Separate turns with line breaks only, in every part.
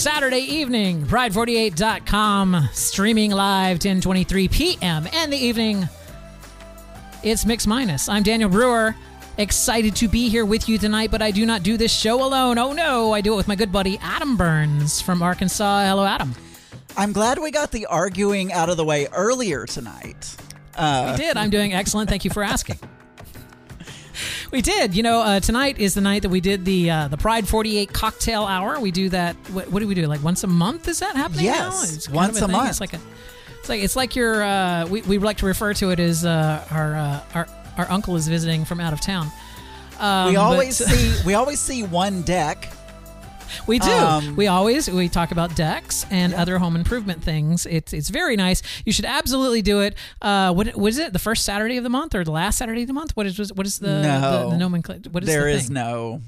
Saturday evening. Pride48.com streaming live 10:23 p.m. and the evening. It's Mix Minus. I'm Daniel Brewer. Excited to be here with you tonight, but I do not do this show alone. Oh no, I do it with my good buddy Adam Burns from Arkansas. Hello, Adam.
I'm glad we got the arguing out of the way earlier tonight. Uh,
we did. I'm doing excellent. Thank you for asking. we did. You know, uh, tonight is the night that we did the uh, the Pride 48 cocktail hour. We do that. What, what, do we do? Like once a month? Is that happening?
Yes, once a, a month.
It's like a. It's like it's like your. Uh, we we like to refer to it as uh, our uh, our our uncle is visiting from out of town.
Um, we always but, see we always see one deck
we do. Um, we always we talk about decks and yeah. other home improvement things. It's it's very nice. You should absolutely do it. Uh, what was it? The first Saturday of the month or the last Saturday of the month? What is what is the
no,
the, the nomenclature? What is
there
the
is no.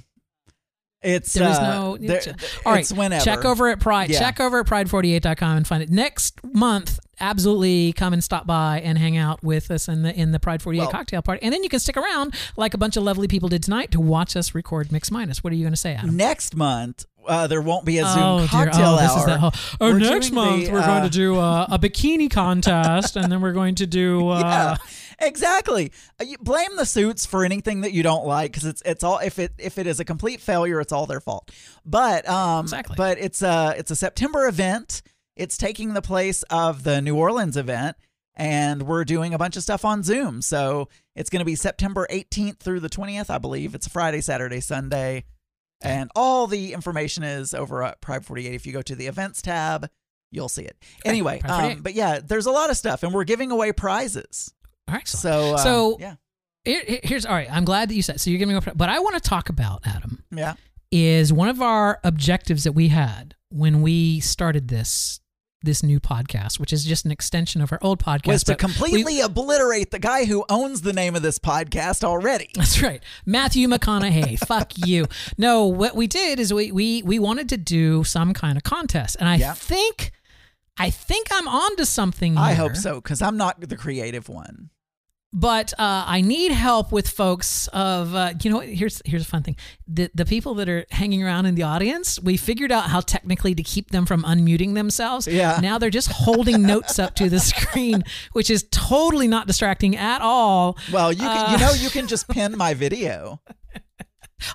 It's
there is
uh,
no.
There,
all right,
whenever.
check over at Pride. Yeah. Check over at pride48.com and find it next month. Absolutely, come and stop by and hang out with us in the in the Pride 48 well, cocktail party, and then you can stick around like a bunch of lovely people did tonight to watch us record Mix Minus. What are you going to say, Adam?
Next month, uh, there won't be a Zoom oh, cocktail
oh,
this
hour. Whole, oh, next month
the,
we're
uh,
going to do a, a bikini contest, and then we're going to do. Uh,
yeah, exactly. Uh, you blame the suits for anything that you don't like because it's it's all if it if it is a complete failure, it's all their fault. But um,
exactly.
But it's a it's a September event. It's taking the place of the New Orleans event, and we're doing a bunch of stuff on Zoom. So it's going to be September 18th through the 20th, I believe. It's Friday, Saturday, Sunday. And all the information is over at Pride 48. If you go to the events tab, you'll see it. Anyway, um, but yeah, there's a lot of stuff, and we're giving away prizes.
All right.
So,
uh, so
yeah.
Here, here's all right. I'm glad that you said so. You're giving away, but I want to talk about Adam.
Yeah.
Is one of our objectives that we had when we started this this new podcast, which is just an extension of our old podcast.
Was to completely we, obliterate the guy who owns the name of this podcast already.
That's right. Matthew McConaughey. Fuck you. No, what we did is we we we wanted to do some kind of contest. And I yeah. think I think I'm onto something here.
I hope so, because I'm not the creative one
but uh, I need help with folks of uh, you know here's here's a fun thing the the people that are hanging around in the audience we figured out how technically to keep them from unmuting themselves
yeah
now they're just holding notes up to the screen which is totally not distracting at all
well you can, uh, you know you can just pin my video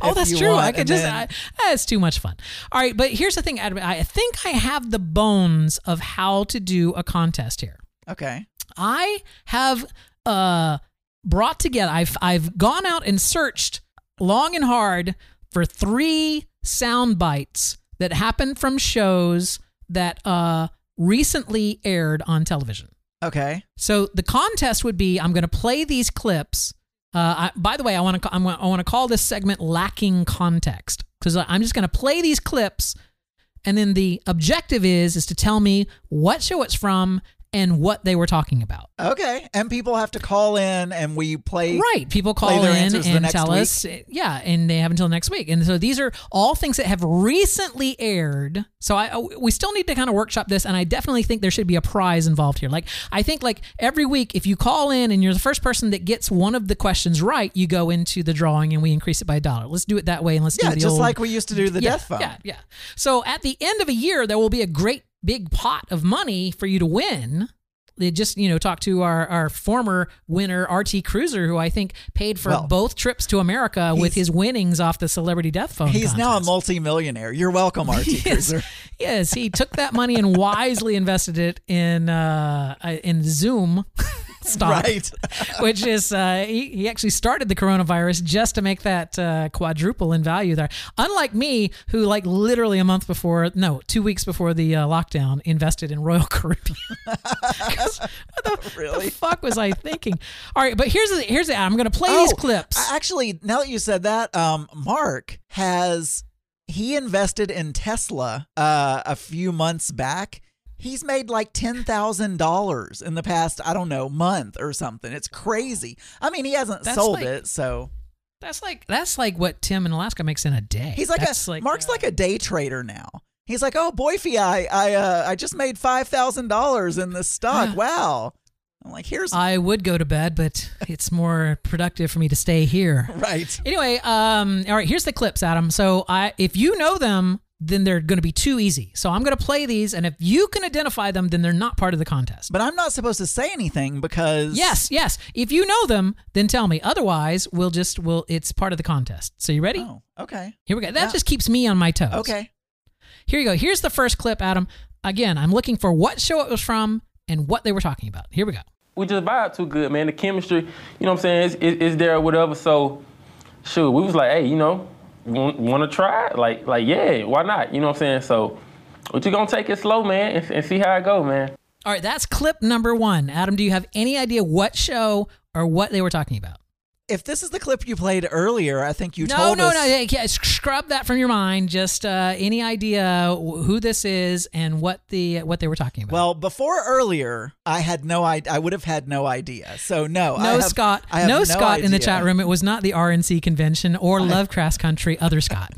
Oh, that's true. Want, I could just. Then... I, it's too much fun. All right, but here's the thing, Adam. I think I have the bones of how to do a contest here.
Okay.
I have uh, brought together. I've I've gone out and searched long and hard for three sound bites that happened from shows that uh, recently aired on television.
Okay.
So the contest would be I'm going to play these clips. Uh, I, by the way, I want to I want to call this segment lacking context because I'm just going to play these clips, and then the objective is is to tell me what show it's from and what they were talking about.
Okay. And people have to call in and we play.
Right. People call in and tell week. us. Yeah. And they have until next week. And so these are all things that have recently aired. So I uh, we still need to kind of workshop this. And I definitely think there should be a prize involved here. Like, I think like every week, if you call in and you're the first person that gets one of the questions right, you go into the drawing and we increase it by a dollar. Let's do it that way. And let's
yeah,
do the
just
old,
like we used to do the
yeah,
death phone.
Yeah. Yeah. So at the end of a year, there will be a great big pot of money for you to win. They just, you know, talked to our, our former winner, RT Cruiser, who I think paid for well, both trips to America with his winnings off the Celebrity Death Phone.
He's
contest.
now a multimillionaire. You're welcome, RT yes, Cruiser.
yes, he took that money and wisely invested it in uh, in Zoom.
Right?
which is uh, he, he actually started the coronavirus just to make that uh, quadruple in value there. Unlike me, who like literally a month before, no, two weeks before the uh, lockdown, invested in Royal Caribbean. what the, really? the fuck was I thinking? All right, but here's the here's the. I'm going to play oh, these clips.
Actually, now that you said that, um, Mark has he invested in Tesla uh, a few months back He's made like $10,000 in the past, I don't know, month or something. It's crazy. I mean, he hasn't that's sold like, it, so
That's like that's like what Tim in Alaska makes in a day.
He's like
that's
a
like,
Mark's uh, like a day trader now. He's like, "Oh, Boyfie, I I uh, I just made $5,000 in this stock. wow." I'm like, here's.
I would go to bed, but it's more productive for me to stay here.
Right.
Anyway, um, all right. Here's the clips, Adam. So I, if you know them, then they're going to be too easy. So I'm going to play these, and if you can identify them, then they're not part of the contest.
But I'm not supposed to say anything because
Yes, yes. If you know them, then tell me. Otherwise, we'll just will. It's part of the contest. So you ready?
Oh, okay.
Here we go. That
Yeah.
just keeps me on my toes.
Okay.
Here you go. Here's the first clip, Adam. Again, I'm looking for what show it was from and what they were talking about. Here we go.
we just vibe too good, man. The chemistry, you know what I'm saying, is is, is there or whatever. So, shoot, we was like, hey, you know, want, want to try? Like, like, yeah, why not? You know what I'm saying? So, we you gonna take it slow, man, and, and see how it go, man.
All right, that's clip number one. Adam, do you have any idea what show or what they were talking about?
If this is the clip you played earlier, I think you
no,
told
no,
us.
no. yeah, yeah, Scrub that from your mind. Just uh, any idea who this is and what the what they were talking about.
Well, before earlier, I had no idea. I would have had no idea. So no, I
no
have-
Scott,
I have
no, Scott in the chat room. It was not the RNC convention or Lovecraft Country. Other Scott.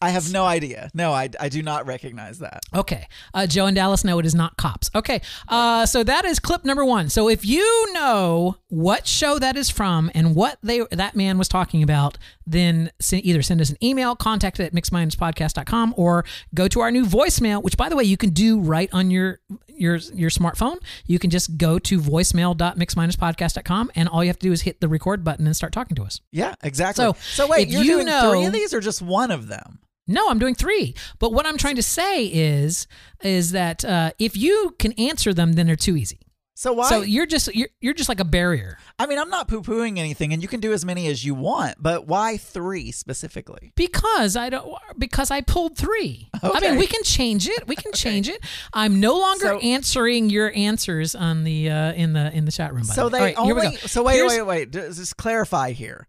I have no idea. No, I, I do not recognize that.
Okay. Uh, Joe and Dallas know it is not cops. Okay. Uh, so that is clip number one. So if you know what show that is from and what they that man was talking about, then either send us an email, contact at mixminuspodcast.com, or go to our new voicemail, which by the way you can do right on your your your smartphone. You can just go to voicemail.mixminuspodcast.com and all you have to do is hit the record button and start talking to us.
Yeah, exactly.
So,
So, wait, you're
you
doing
know-
three of these or just one of them?
No, I'm doing three. But what I'm trying to say is, is that uh, if you can answer them, then they're too easy.
So why?
So you're just you're you're just like a barrier
I mean, I'm not poo pooing anything, and you can do as many as you want, but why three specifically?
because I don't because I pulled three.
Okay.
I mean, we can change it. We can change it. I'm no longer
So-
answering your answers on the uh, in the in the chat room. By
So
the way.
they
right,
only. So wait,
Here's-
wait, wait. Just clarify here.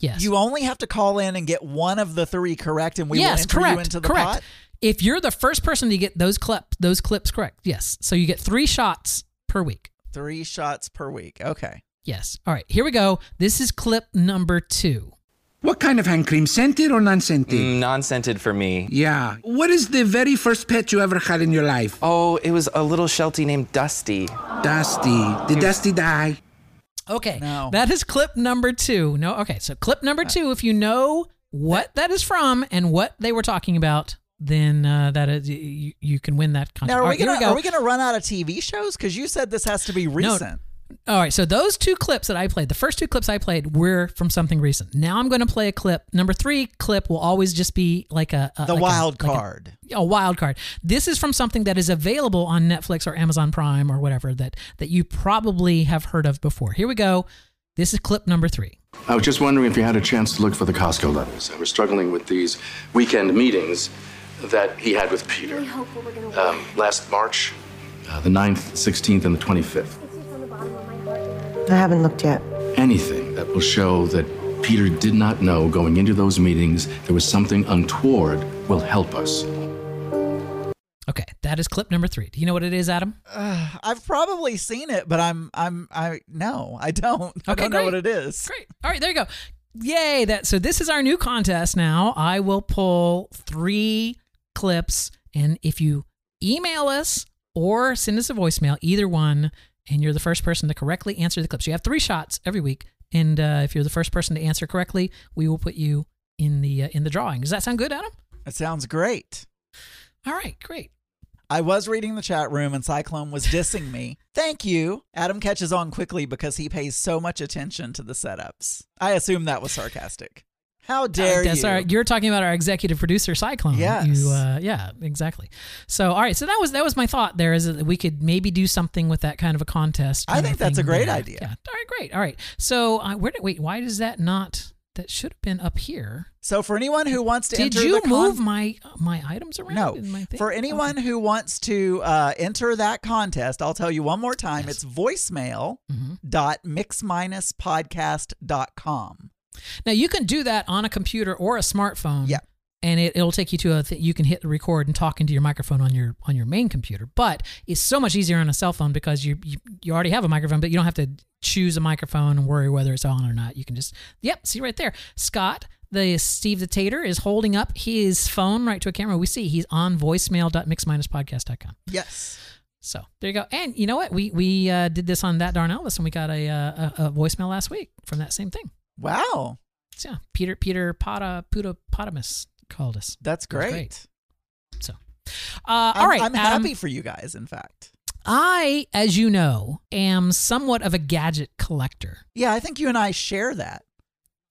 Yes.
You only have to call in and get one of the three correct, and we will enter
correct.
you into the
correct.
pot.
If you're the first person to get those clips, those clips correct. Yes. So you get three shots per week.
Three shots per week. Okay.
Yes. All right. Here we go. This is clip number two.
What kind of hand cream? Scented or non-scented?
Mm, Non-scented for me.
Yeah. What is the very first pet you ever had in your life?
Oh, it was a little Sheltie named Dusty.
Dusty. Did Dusty die?
Okay.
No.
That is clip number two. No. Okay. So clip number two. If you know what that is from and what they were talking about, then uh, that is you, you can win that contest.
Now, are
All
we
right,
gonna
we go.
are we gonna run out of TV shows? Because you said this has to be recent.
All right, so those two clips that I played, the first two clips I played were from something recent. Now I'm going to play a clip. Number three clip will always just be like a, a
The
like a-
wild
like a-
card.
a wild card. This is from something that is available on Netflix or Amazon Prime or whatever that that you probably have heard of before. Here we go. This is clip number three.
I was just wondering if you had a chance to look for the Costco letters. I was struggling with these weekend meetings that he had with Peter. Um, last March, uh, the 9th, 16th, and the 25th.
I haven't looked yet.
Anything that will show that Peter did not know going into those meetings there was something untoward will help us.
Okay, that is clip number three. Do you know what it is, Adam?
I've probably seen it, but I'm I'm I no, I don't. I
Okay,
don't know what it is.
Great. All right, there you go. Yay! That so this is our new contest now. I will pull three clips, and if you email us or send us a voicemail, either one, and you're the first person to correctly answer the clips, you have three shots every week. And uh, if you're the first person to answer correctly, we will put you in the uh, in the drawing. Does that sound good, Adam?
That sounds great.
All right, great.
I was reading the chat room and Cyclone was dissing me. Thank you. Adam catches on quickly because he pays so much attention to the setups. I assume that was sarcastic. How dare
Uh, that's
you?
all right. You're talking about our executive producer Cyclone.
Yes.
You, uh, yeah, exactly. So, all right. So that was that was my thought. There is that we could maybe do something with that kind of a contest.
I think that's a great
there.
idea.
Yeah. All right. Great. All right. So uh, where did wait? Why does that not? That should have been up here.
So for anyone who wants to
Did
enter
you
con-
move my my items around?
No.
in my thing?
For anyone
Okay.
who wants to uh, enter that contest, I'll tell you one more time. It's voicemail
Mhm.
dot mix minus podcast dot com.
Now you can do that on a computer or a smartphone.
Yeah.
And it, it'll take you to a th- you can hit the record and talk into your microphone on your on your main computer. But it's so much easier on a cell phone because you, you you already have a microphone, but you don't have to choose a microphone and worry whether it's on or not. You can just yep, see right there. Scott, the Steve the Tater, is holding up his phone right to a camera. We see he's on voicemail.mixminuspodcast.com.
Yes.
So there you go. And you know what? We we uh, did this on that darn Elvis, and we got a, uh, a a voicemail last week from that same thing.
Wow.
So yeah, Peter Peter Potta Puta Potamus called us.
That's
That
great.
great. So, uh, all
I'm, I'm
Adam,
happy for you guys. In fact,
I, as you know, am somewhat of a gadget collector.
yeah, I think you and I share that.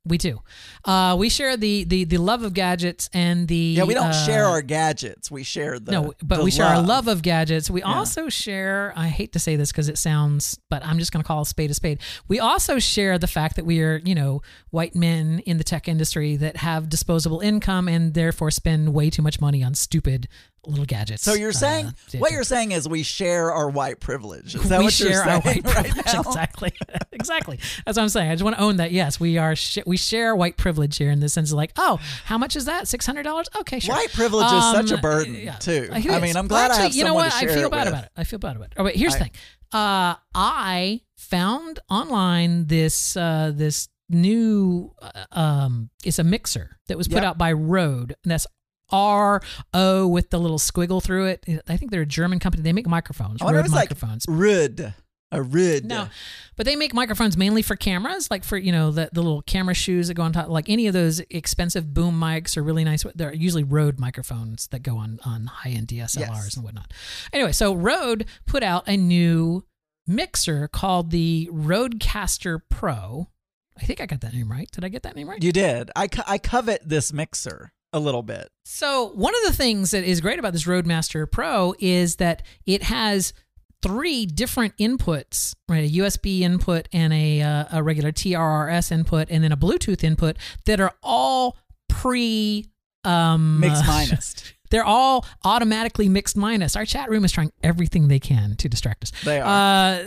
We do. Uh, we share the, the the love of gadgets and the
Yeah, we don't
uh,
share our gadgets. We share the
no, but
the
we share our love of gadgets. We
Yeah.
also share. I hate to say this because it sounds, but I'm just going to call a spade a spade. We also share the fact that we are, you know, white men in the tech industry that have disposable income and therefore spend way too much money on stupid little gadgets.
So you're saying
Uh,
what you're saying is we share our white privilege. Is that
we
what
share
you're
our
saying
white privilege.
now?
Exactly, exactly. That's what I'm saying. I just want to own that. Yes, we are. Sh- we share white privilege here in the sense of like, oh, how much is that? Six hundred dollars? Okay, sure.
White privilege is such a
Um,
burden
yeah.
too. I
is.
mean, I'm
Well,
glad
actually,
I have
you know what? I feel bad
with.
about it. I feel bad about it. Oh wait, here's the thing. Uh, I found online this uh, this new uh, um, it's a mixer that was put
Yep.
out by Rode. And that's R O with the little squiggle through it. I think they're a German company. They make microphones.
I
Rode
if it's like
microphones.
Rud, a Rud.
No, but they make microphones mainly for cameras, like for you know the, the little camera shoes that go on top. Like any of those expensive boom mics are really nice. They're usually Rode microphones that go on on high end DSLRs
Yes.
and whatnot. Anyway, so Rode put out a new mixer called the Rodecaster Pro. I think I got that name right. Did I get that name right?
You did. I, co- I covet this mixer a little bit.
So one of the things that is great about this Rodecaster Pro is that it has three different inputs, right? A USB input and a uh, a regular TRRS input, and then a Bluetooth input that are all pre um,
Mixed minus.
They're all automatically mixed minus. Our chat room is trying everything they can to distract us.
They are.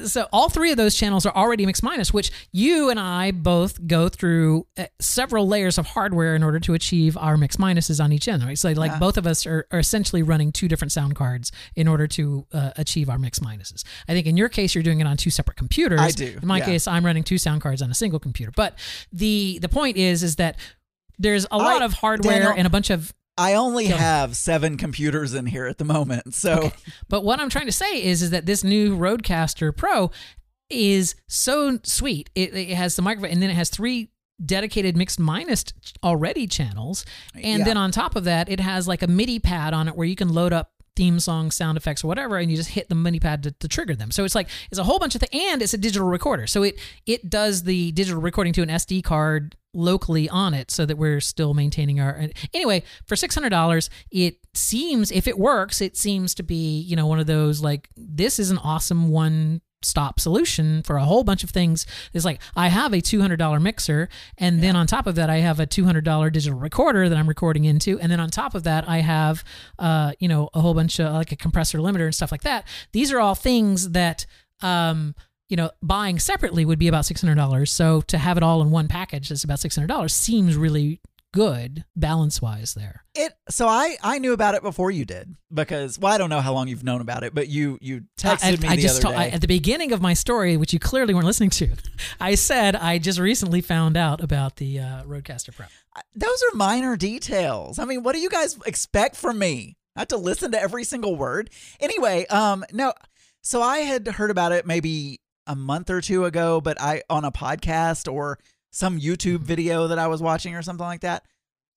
Uh, so all three of those channels are already mixed minus, which you and I both go through uh, several layers of hardware in order to achieve our mixed minuses on each end. Right. So like
Yeah.
both of us are, are essentially running two different sound cards in order to uh, achieve our mixed minuses. I think in your case you're doing it on two separate computers.
I do,
In my
yeah.
case, I'm running two sound cards on a single computer. But the the point is is that there's a lot
I-
of hardware
Daniel,
and a bunch of
I only
ahead.
have seven computers in here at the moment. So
But what I'm trying to say is, is that this new Rodecaster Pro is so sweet. It, it has the microphone, and then it has three dedicated mixed minus already channels, and
Yeah.
then on top of that, it has like a MIDI pad on it where you can load up theme songs, sound effects, or whatever, and you just hit the MIDI pad to, to trigger them. So it's like it's a whole bunch of things, and it's a digital recorder. So it it does the digital recording to an SD card locally on it, so that we're still maintaining our. Anyway, for six hundred dollars, it seems if it works, it seems to be you know one of those like this is an awesome one stop solution for a whole bunch of things. It's like I have a $200 mixer and then on top of that I have a $200 digital recorder that I'm recording into and then on top of that I have uh you know a whole bunch of like a compressor limiter and stuff like that. These are all things that um you know buying separately would be about $600. So to have it all in one package that's about $600 seems really good balance wise there.
it so I I knew about it before you did because well I don't know how long you've known about it, but you you texted
I,
me
I
the
just
other
ta-
day.
I- at the beginning of my story, which you clearly weren't listening to. I said I just recently found out about the uh, Rodecaster Pro.
Those are minor details. I mean, what do you guys expect from me? I have to listen to every single word. Anyway, um, no. So I had heard about it maybe a month or two ago, but I on a podcast or some YouTube
Mm-hmm.
video that I was watching or something like that,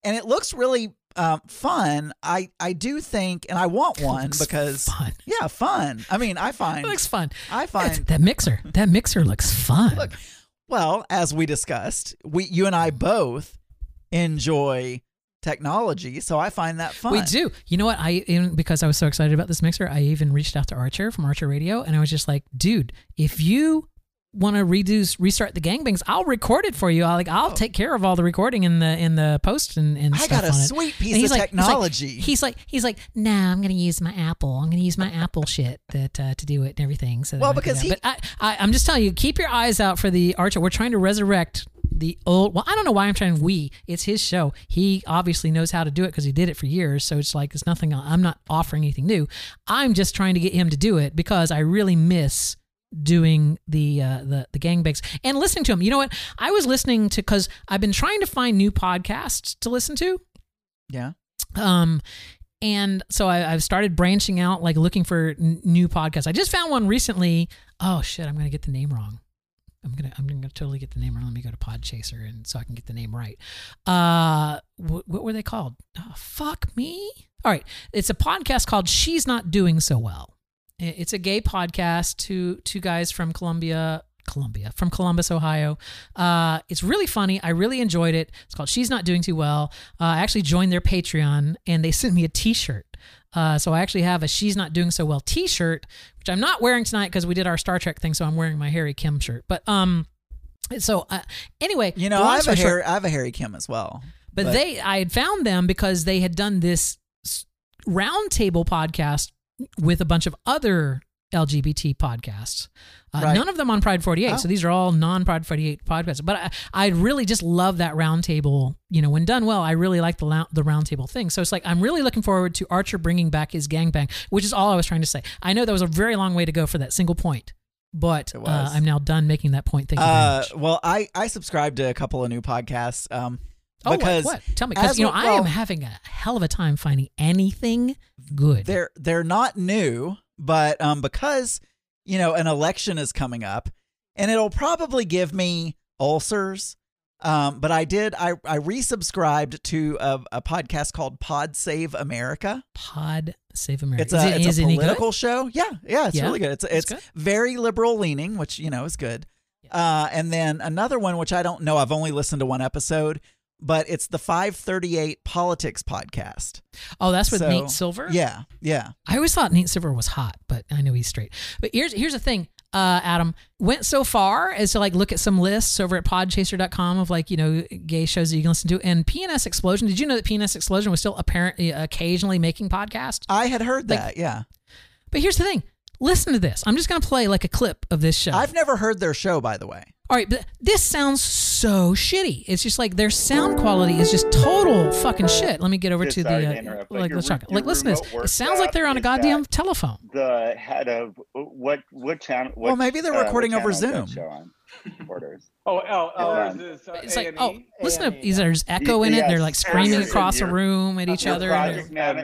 and it looks really um, fun. I I do think, and I want one because
fun.
yeah, fun. I mean, I find
It looks fun.
I find
that mixer. That mixer looks fun.
Look, well, as we discussed, we you and I both enjoy technology, so I find that fun.
We do. You know what? I even because I was so excited about this mixer, I even reached out to Archer from Archer Radio, and I was just like, "Dude, if you want to redo restart the gangbangs, I'll record it for you. I'll like I'll take care of all the recording in the in the post and, and
Oh. I
stuff
got a
on it."
sweet piece
And he's
of
like- he's like-
technology.
He's like, he's like, nah, I'm gonna use my Apple. I'm gonna use my Apple shit that uh, to do it and everything. So
Well, because he-
but I, I I'm just telling you, keep your eyes out for the Archer. We're trying to resurrect the old. Well, I don't know why I'm trying. We, it's his show. He obviously knows how to do it because he did it for years. So it's like it's nothing. I'm not offering anything new. I'm just trying to get him to do it because I really miss doing the uh, the the gangbangs and listening to him. You know what? I was listening to because I've been trying to find new podcasts to listen to.
yeah.
Um, and so I, I've started branching out, like looking for n- new podcasts. I just found one recently. Oh shit, I'm gonna get the name wrong. I'm gonna I'm gonna totally get the name wrong. Let me go to Podchaser and so I can get the name right. Uh, wh- what were they called? Oh, fuck me. All right, it's a podcast called "She's Not Doing So Well." It's a gay podcast. Two two guys from Columbia, Columbia from Columbus, Ohio. Uh, it's really funny. I really enjoyed it. It's called "She's Not Doing Too Well." Uh, I actually joined their Patreon and they sent me a T-shirt. Uh, so I actually have a "She's Not Doing So Well" T-shirt, which I'm not wearing tonight because we did our Star Trek thing. So I'm wearing my Harry Kim shirt. But um, so uh, anyway,
You know, I have a Harry, I have a Harry Kim as well.
but, they, I had found them because they had done this roundtable podcast with a bunch of other LGBT podcasts. Uh,
Right.
None of them on Pride 48.
Oh.
So these are all non Pride 48 podcasts. But I, I really just love that roundtable. You know, when done well, I really like the lou- the roundtable thing. So it's like I'm really looking forward to Archer bringing back his gangbang, which is all I was trying to say. I know that was a very long way to go for that single point, but uh. I'm now done making that point. Thank you
Uh, well, I I subscribe to a couple of new podcasts. Um,
Oh, what-
because
what? Tell me, because you know
we-
I am having a hell of a time finding anything good.
they're they're not new, but um, because you know an election is coming up, and it'll probably give me ulcers. Um, but I did I I resubscribed to a, a podcast called Pod Save America.
Pod Save America.
It's
is
a
it,
it's
is
a
it
political show. Yeah, yeah, it's
Yeah?
really good. It's it's
good?
very liberal leaning, which you know is good. Uh, and then another one which I don't know. I've only listened to one episode, but it's the 538 Politics podcast.
Oh, that's with
So,
Nate Silver.
Yeah, yeah.
I always thought Nate Silver was hot, but I know he's straight. But here's here's the thing. Uh, Adam went so far as to like look at some lists over at podchaser.com of like, you know, gay shows that you can listen to. And PNS Explosion, did you know that PNS Explosion was still apparently occasionally making podcasts?
I had heard
Like-
that. Yeah,
But here's the thing. Listen to this. I'm just going to play like a clip of this show.
I've never heard their show, by the way.
All right, but this sounds so shitty. It's just like their sound quality is just total fucking shit. Let me get over
Just
to the uh,
interrupt,
like
your
let's talk. Like listen to this. It sounds like they're on a goddamn telephone.
The head of what what channel? What,
Well, maybe they're
uh,
recording over
channel is that
Zoom.
Orders.
Oh, oh, oh,
Yeah.
is this, uh,
It's like,
A&E?
oh, listen to
A&E.
there's echo in it. They're like screaming
Yes.
across a room at each other.
project man-
Uh,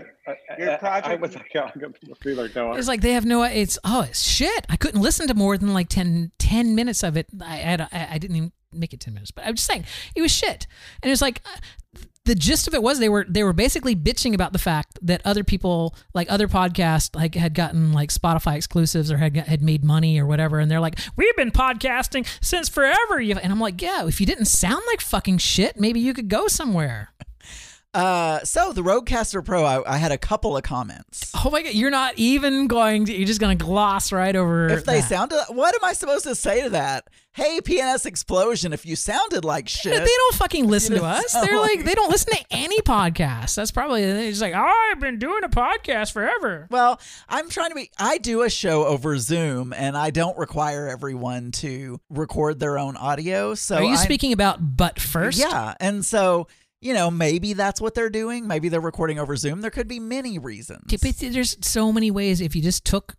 your project-
I was like, I'm gonna feel like no.
It's like they have no. It's oh, it's shit. I couldn't listen to more than like 10, 10 minutes of it. I I, I didn't even make it ten minutes, but I'm just saying it was shit. And it's like uh, the gist of it was they were they were basically bitching about the fact that other people like other podcasts like had gotten like Spotify exclusives or had had made money or whatever, and they're like, we've been podcasting since forever. You- And I'm like, yeah, if you didn't sound like fucking shit, maybe you could go somewhere.
Uh, so the Rodecaster Pro, I, I had a couple of comments.
Oh my god, you're not even going. to You're just going to gloss right over.
If they
that.
sounded, what am I supposed to say to that? Hey, PNS Explosion, if you sounded like shit,
They don't fucking listen to us. They're like
like-
they don't listen to any podcast. That's probably they're just like, oh, I've been doing a podcast forever.
Well, I'm trying to be. I do a show over Zoom, and I don't require everyone to record their own audio. So
Are you
I'm-
speaking about but first?
Yeah, and so you know maybe that's what they're doing. Maybe they're recording over Zoom. There could be many reasons.
There's so many ways. If you just took,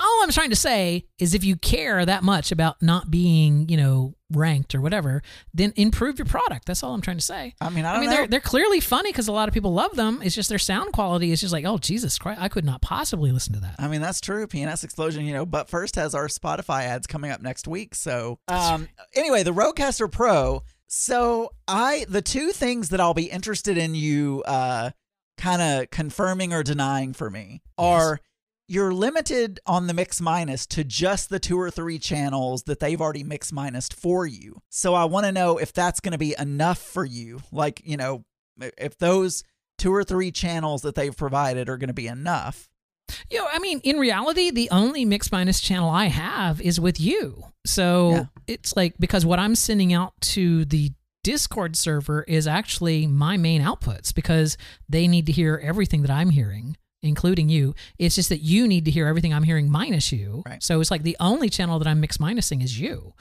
all I'm trying to say is, if you care that much about not being, you know, ranked or whatever, then improve your product. That's all I'm trying to say.
I mean, I
I mean,
know.
they're they're clearly funny because a lot of people love them. It's just their sound quality is just like, oh Jesus Christ, I could not possibly listen to that.
I mean, that's true. PNS Explosion, you know, but first has our Spotify ads coming up next week. So, um, anyway, the Rodecaster Pro. So, I, the two things that I'll be interested in you, uh, kind of confirming or denying for me are you're limited on the mix minus to just the two or three channels that they've already mix minus for you. So, I want to know if that's going to be enough for you. Like, you know, if those two or three channels that they've provided are going to be enough.
You know, I mean, in reality, the only mix minus channel I have is with you. So
Yeah.
it's like because what I'm sending out to the Discord server is actually my main outputs because they need to hear everything that I'm hearing, including you. It's just that you need to hear everything I'm hearing minus you.
Right.
So it's like the only channel that I'm mix minusing is you.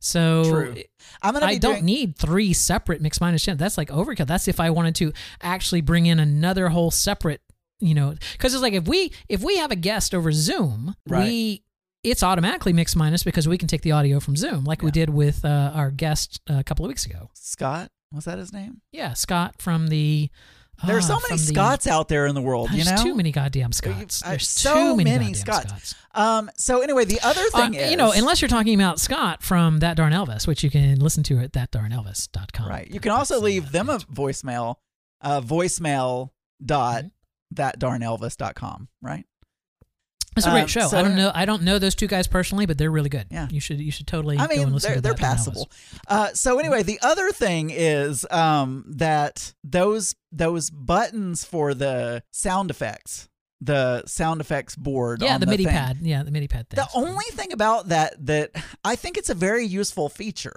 So
True. I'm gonna.
I don't
doing-
need three separate mix minus channels. That's like overkill. That's if I wanted to actually bring in another whole separate, you know, because it's like if we if we have a guest over Zoom,
Right.
we it's automatically mixed minus because we can take the audio from Zoom, like we did with uh, our guest uh, a couple of weeks ago.
Scott. Was that his name?
Yeah, Scott from the
There's so
Ah,
many
from the-
Scots out there in the world, you
There's
know?
too many goddamn Scots.
Uh,
There's
so
too many,
many Scots.
Scots.
Um, so anyway, the other
Uh,
thing is,
you know, unless you're talking about Scott from That Darn Elvis, which you can listen to at that darn thatdarnelvis.com.
right, you can also leave them a voicemail, uh, voicemail dot that darnelvis.com, right?
It's a great
Um,
show.
so-
I don't know. I don't know those two guys personally, but they're really good.
Yeah.
you should you should totally.
I
go
mean,
and listen
they're,
to
they're
That Darn Elvis.
passable. Uh, so anyway, the other thing is um, that those those buttons for the sound effects, the sound effects board,
Yeah,
on
the, MIDI
thing,
pad. Yeah, the MIDI pad thing.
The only thing about that that I think it's a very useful feature,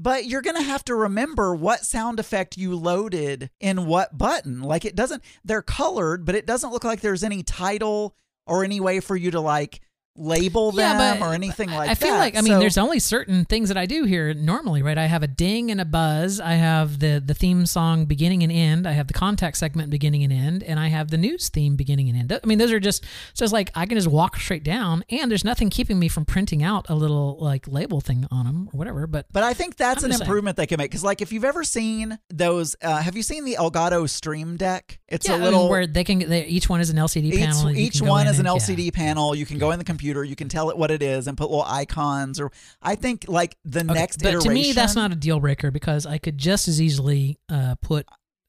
but you're going to have to remember what sound effect you loaded in what button. Like it doesn't they're colored, but it doesn't look like there's any title or any way for you to like label them
Yeah,
or anything like that.
I
that.
feel like I mean,
So-
there's only certain things that I do here normally, right? I have a ding and a buzz. I have the the theme song beginning and end. I have the contact segment beginning and end, and I have the news theme beginning and end. I mean, those are just so it's like I can just walk straight down, and there's nothing keeping me from printing out a little like label thing on them or whatever. But
But I think that's
I'm
an
just saying.
improvement they can make because, like, if you've ever seen those, uh, have you seen the Elgato Stream Deck? It's
yeah,
a
I mean,
little
where they can they, each one is an LCD
each,
panel.
each one is an
and- yeah.
LCD panel. You can go in the computer. You can tell it what it is and put little icons. Or I think like the
Okay,
next
but
iteration.
to me, that's not a deal breaker because I could just as easily uh, put,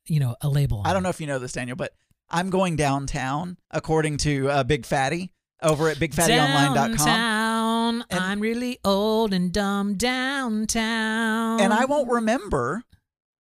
you know, a label. on
I don't
it.
know if you know this, Daniel, but I'm going downtown according to uh, Big Fatty over at BigFattyOnline.com.
Downtown, I'm really old and dumb downtown.
and I won't remember.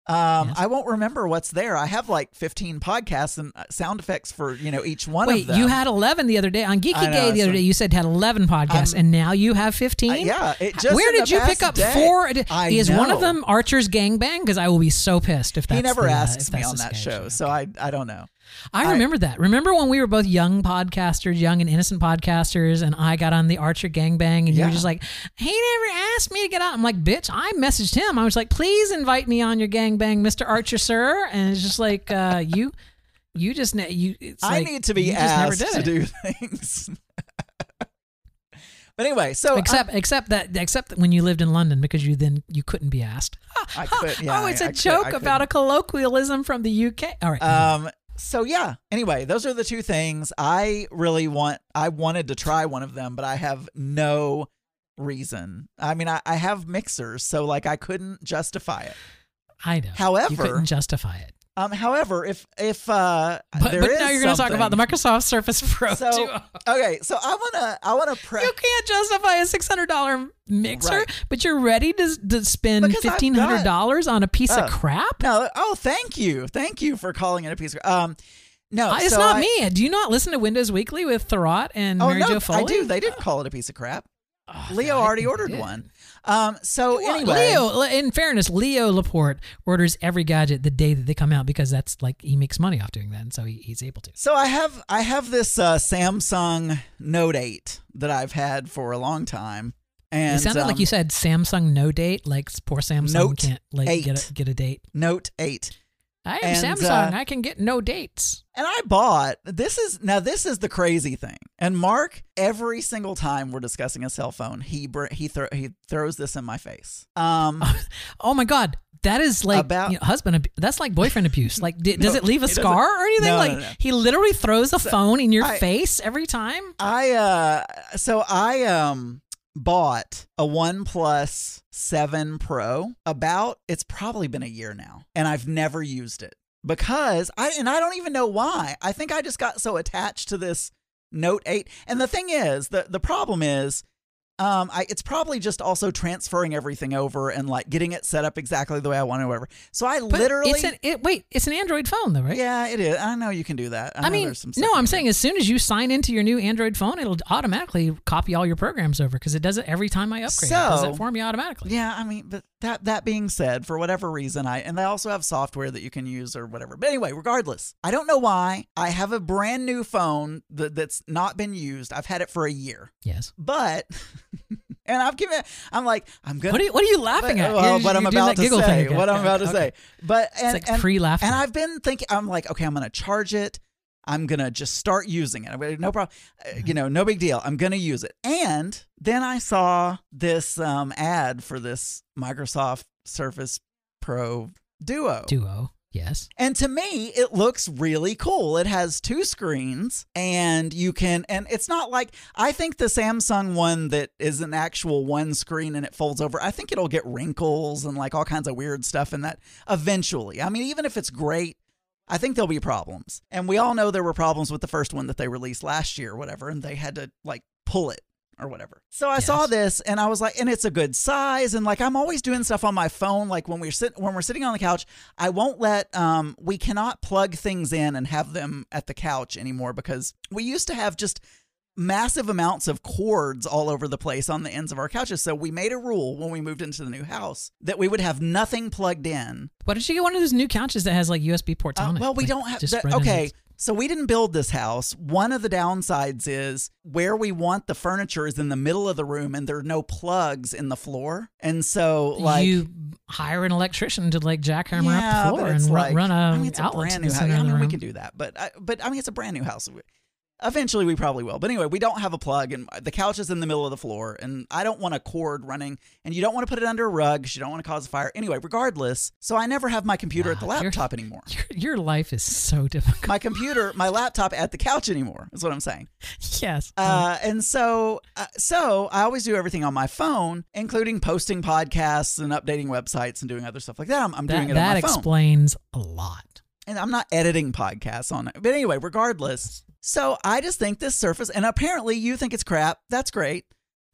Um, I won't remember what's there. I have like 15 podcasts and uh, sound effects for you know each one
Wait,
of them.
you had 11 the other day on Geeky
know,
Gay the other day. You said you had 11 podcasts, and now you have 15.
Uh, yeah, it just
Where did you pick up
day.
four?
I
Is one of them Archer's Gangbang? Because I will be so pissed if that's
he never
the, uh,
asks
if
me on that show, so I I don't know.
I remember that. Remember when we were both young podcasters, young and innocent podcasters, and I got on the Archer Gangbang, and you were just like, "He never asked me to get on." I'm like, "Bitch!" I messaged him. I was like, "Please invite me on your gangbang, Mister Archer, sir." And it's just like, uh, you, you just ne- you. It's
I
like,
need to be
you just never
asked
did
to do things. but anyway, so
except except that except that when you lived in London because you then you couldn't be asked.
I, I could, yeah,
oh, it's
a
a joke about a colloquialism from the UK. All right.
Um. So yeah. Anyway, those are the two things I really want. I wanted to try one of them, but I have no reason. I mean, I, I have mixers, so like I couldn't justify it.
I know.
However,
you couldn't justify it.
Um. However, if if uh,
But,
there
but
is
now you're going to talk about the Microsoft Surface Pro
So
too.
okay, so I wanna I wanna pre-
You can't justify a six hundred dollar mixer,
Right.
but you're ready to, to spend fifteen hundred dollars on a piece
Oh.
of crap.
No. Oh, thank you, thank you for calling it a piece of. Um. No,
Uh, it's
so
not
I-
me. Do you not listen to Windows Weekly with Thurrott and
Oh
Mary
no,
Jo Foley?
I do. They didn't call it a piece of crap. Leo already ordered one. Um. So
Well,
anyway,
Leo, in fairness, Leo Laporte orders every gadget the day that they come out because that's like he makes money off doing that, and so he, he's able to.
So I have I have this uh, Samsung Note 8 that I've had for a long time, and
it sounded
um,
like you said Samsung no date, like poor Samsung
Note
can't like
8.
get a, get a date.
Note 8.
I am
And,
Samsung.
uh,
I can get no dates.
And I bought this is now this is the crazy thing. And Mark, every single time we're discussing a cell phone, he br- he thro- he throws this in my face. Um,
Oh my god, that is like
About-
you know, husband. Ab- that's like boyfriend abuse. Like, di- does it leave a
doesn't-
scar or anything?
No,
like,
no, no.
he literally throws a phone in your
I-
face every time.
I uh so I um bought a OnePlus 7 Pro about it's probably been a year now and I've never used it because I and I don't even know why. I think I just got so attached to this Note 8. And the thing is, the the problem is um, I, it's probably just also transferring everything over and like getting it set up exactly the way I want it, or whatever. So I
But
literally,
it's an it, wait, it's an Android phone though, right?
yeah, it is. I know you can do that. I,
I, mean,
some
no, I'm saying as soon as you sign into your new Android phone, it'll automatically copy all your programs over because it does it every time I upgrade. it. it does it for me automatically.
Yeah, I mean, but that that being said, for whatever reason, I and they also have software that you can use or whatever. But anyway, regardless, I don't know why I have a brand new phone that, that's not been used. I've had it for a year,
Yes.
but and I've given. I'm like, I'm gonna.
What are you, what are you laughing
But-
at?
Well,
You're-
what I'm
you're
about to say. What I'm about to
Okay.
say. But and
like
and,
pre-laughter.
And I've been thinking. I'm like, okay, I'm gonna charge it. I'm gonna just start using it. No problem. Uh, You know, no big deal. I'm gonna use it. And then I saw this um, ad for this Microsoft Surface Pro Duo.
Duo. Yes.
And to me, it looks really cool. It has two screens and you can, and it's not like, I think the Samsung one that is an actual one screen and it folds over, I think it'll get wrinkles and like all kinds of weird stuff in that eventually. I mean, even if it's great, I think there'll be problems. And we all know there were problems with the first one that they released last year or whatever, and they had to like pull it or whatever. So I saw this and I was like, and it's a good size. And like I'm always doing stuff on my phone. Like when we're sitting, when we're sitting on the couch, I won't let um we cannot plug things in and have them at the couch anymore because we used to have just massive amounts of cords all over the place on the ends of our couches. So we made a rule when we moved into the new house that we would have nothing plugged in.
Why don't you get one of those new couches that has like USB ports
Uh,
on it?
well, we
Like,
don't have that,
right
okay. So we didn't build this house. One of the downsides is where we want the furniture is in the middle of the room and there are no plugs in the floor. And so like
you hire an electrician to like jackhammer
yeah,
up the floor and
like,
run a
I mean, it's a brand new house. I mean, we can do that, but I, but I mean, it's a brand new house. Eventually, we probably will. But anyway, we don't have a plug, and the couch is in the middle of the floor, and I don't want a cord running, and you don't want to put it under a rug 'cause you don't want to cause a fire. Anyway, regardless, so I never have my computer at the
Wow,
laptop anymore.
Your, your life is so difficult.
My computer, my laptop at the couch anymore is what I'm saying.
yes.
Uh, and so, uh, so I always do everything on my phone, including posting podcasts and updating websites and doing other stuff like that. I'm, I'm
that
doing it
that
on my phone.
explains a lot.
and I'm not editing podcasts on it. But anyway, regardless. So I just think this Surface, and apparently you think it's crap. That's great.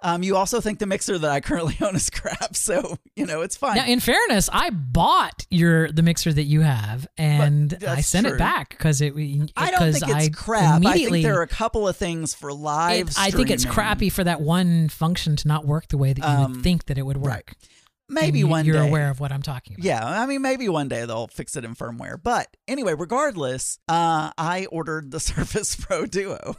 Um, you also think the mixer that I currently own is crap. So you know it's fine.
Now, in fairness, I bought your the mixer that you have, and I sent
true.
it back because it.
I don't think it's
I
crap. I think there are a couple of things for live.
it- I think it's crappy for that one function to not work the way that you
Um,
would think that it would work.
right. Maybe
you-
one
you're
day.
aware of what I'm talking about.
Yeah, I mean, maybe one day they'll fix it in firmware. But anyway, regardless, uh, I ordered the Surface Pro Duo.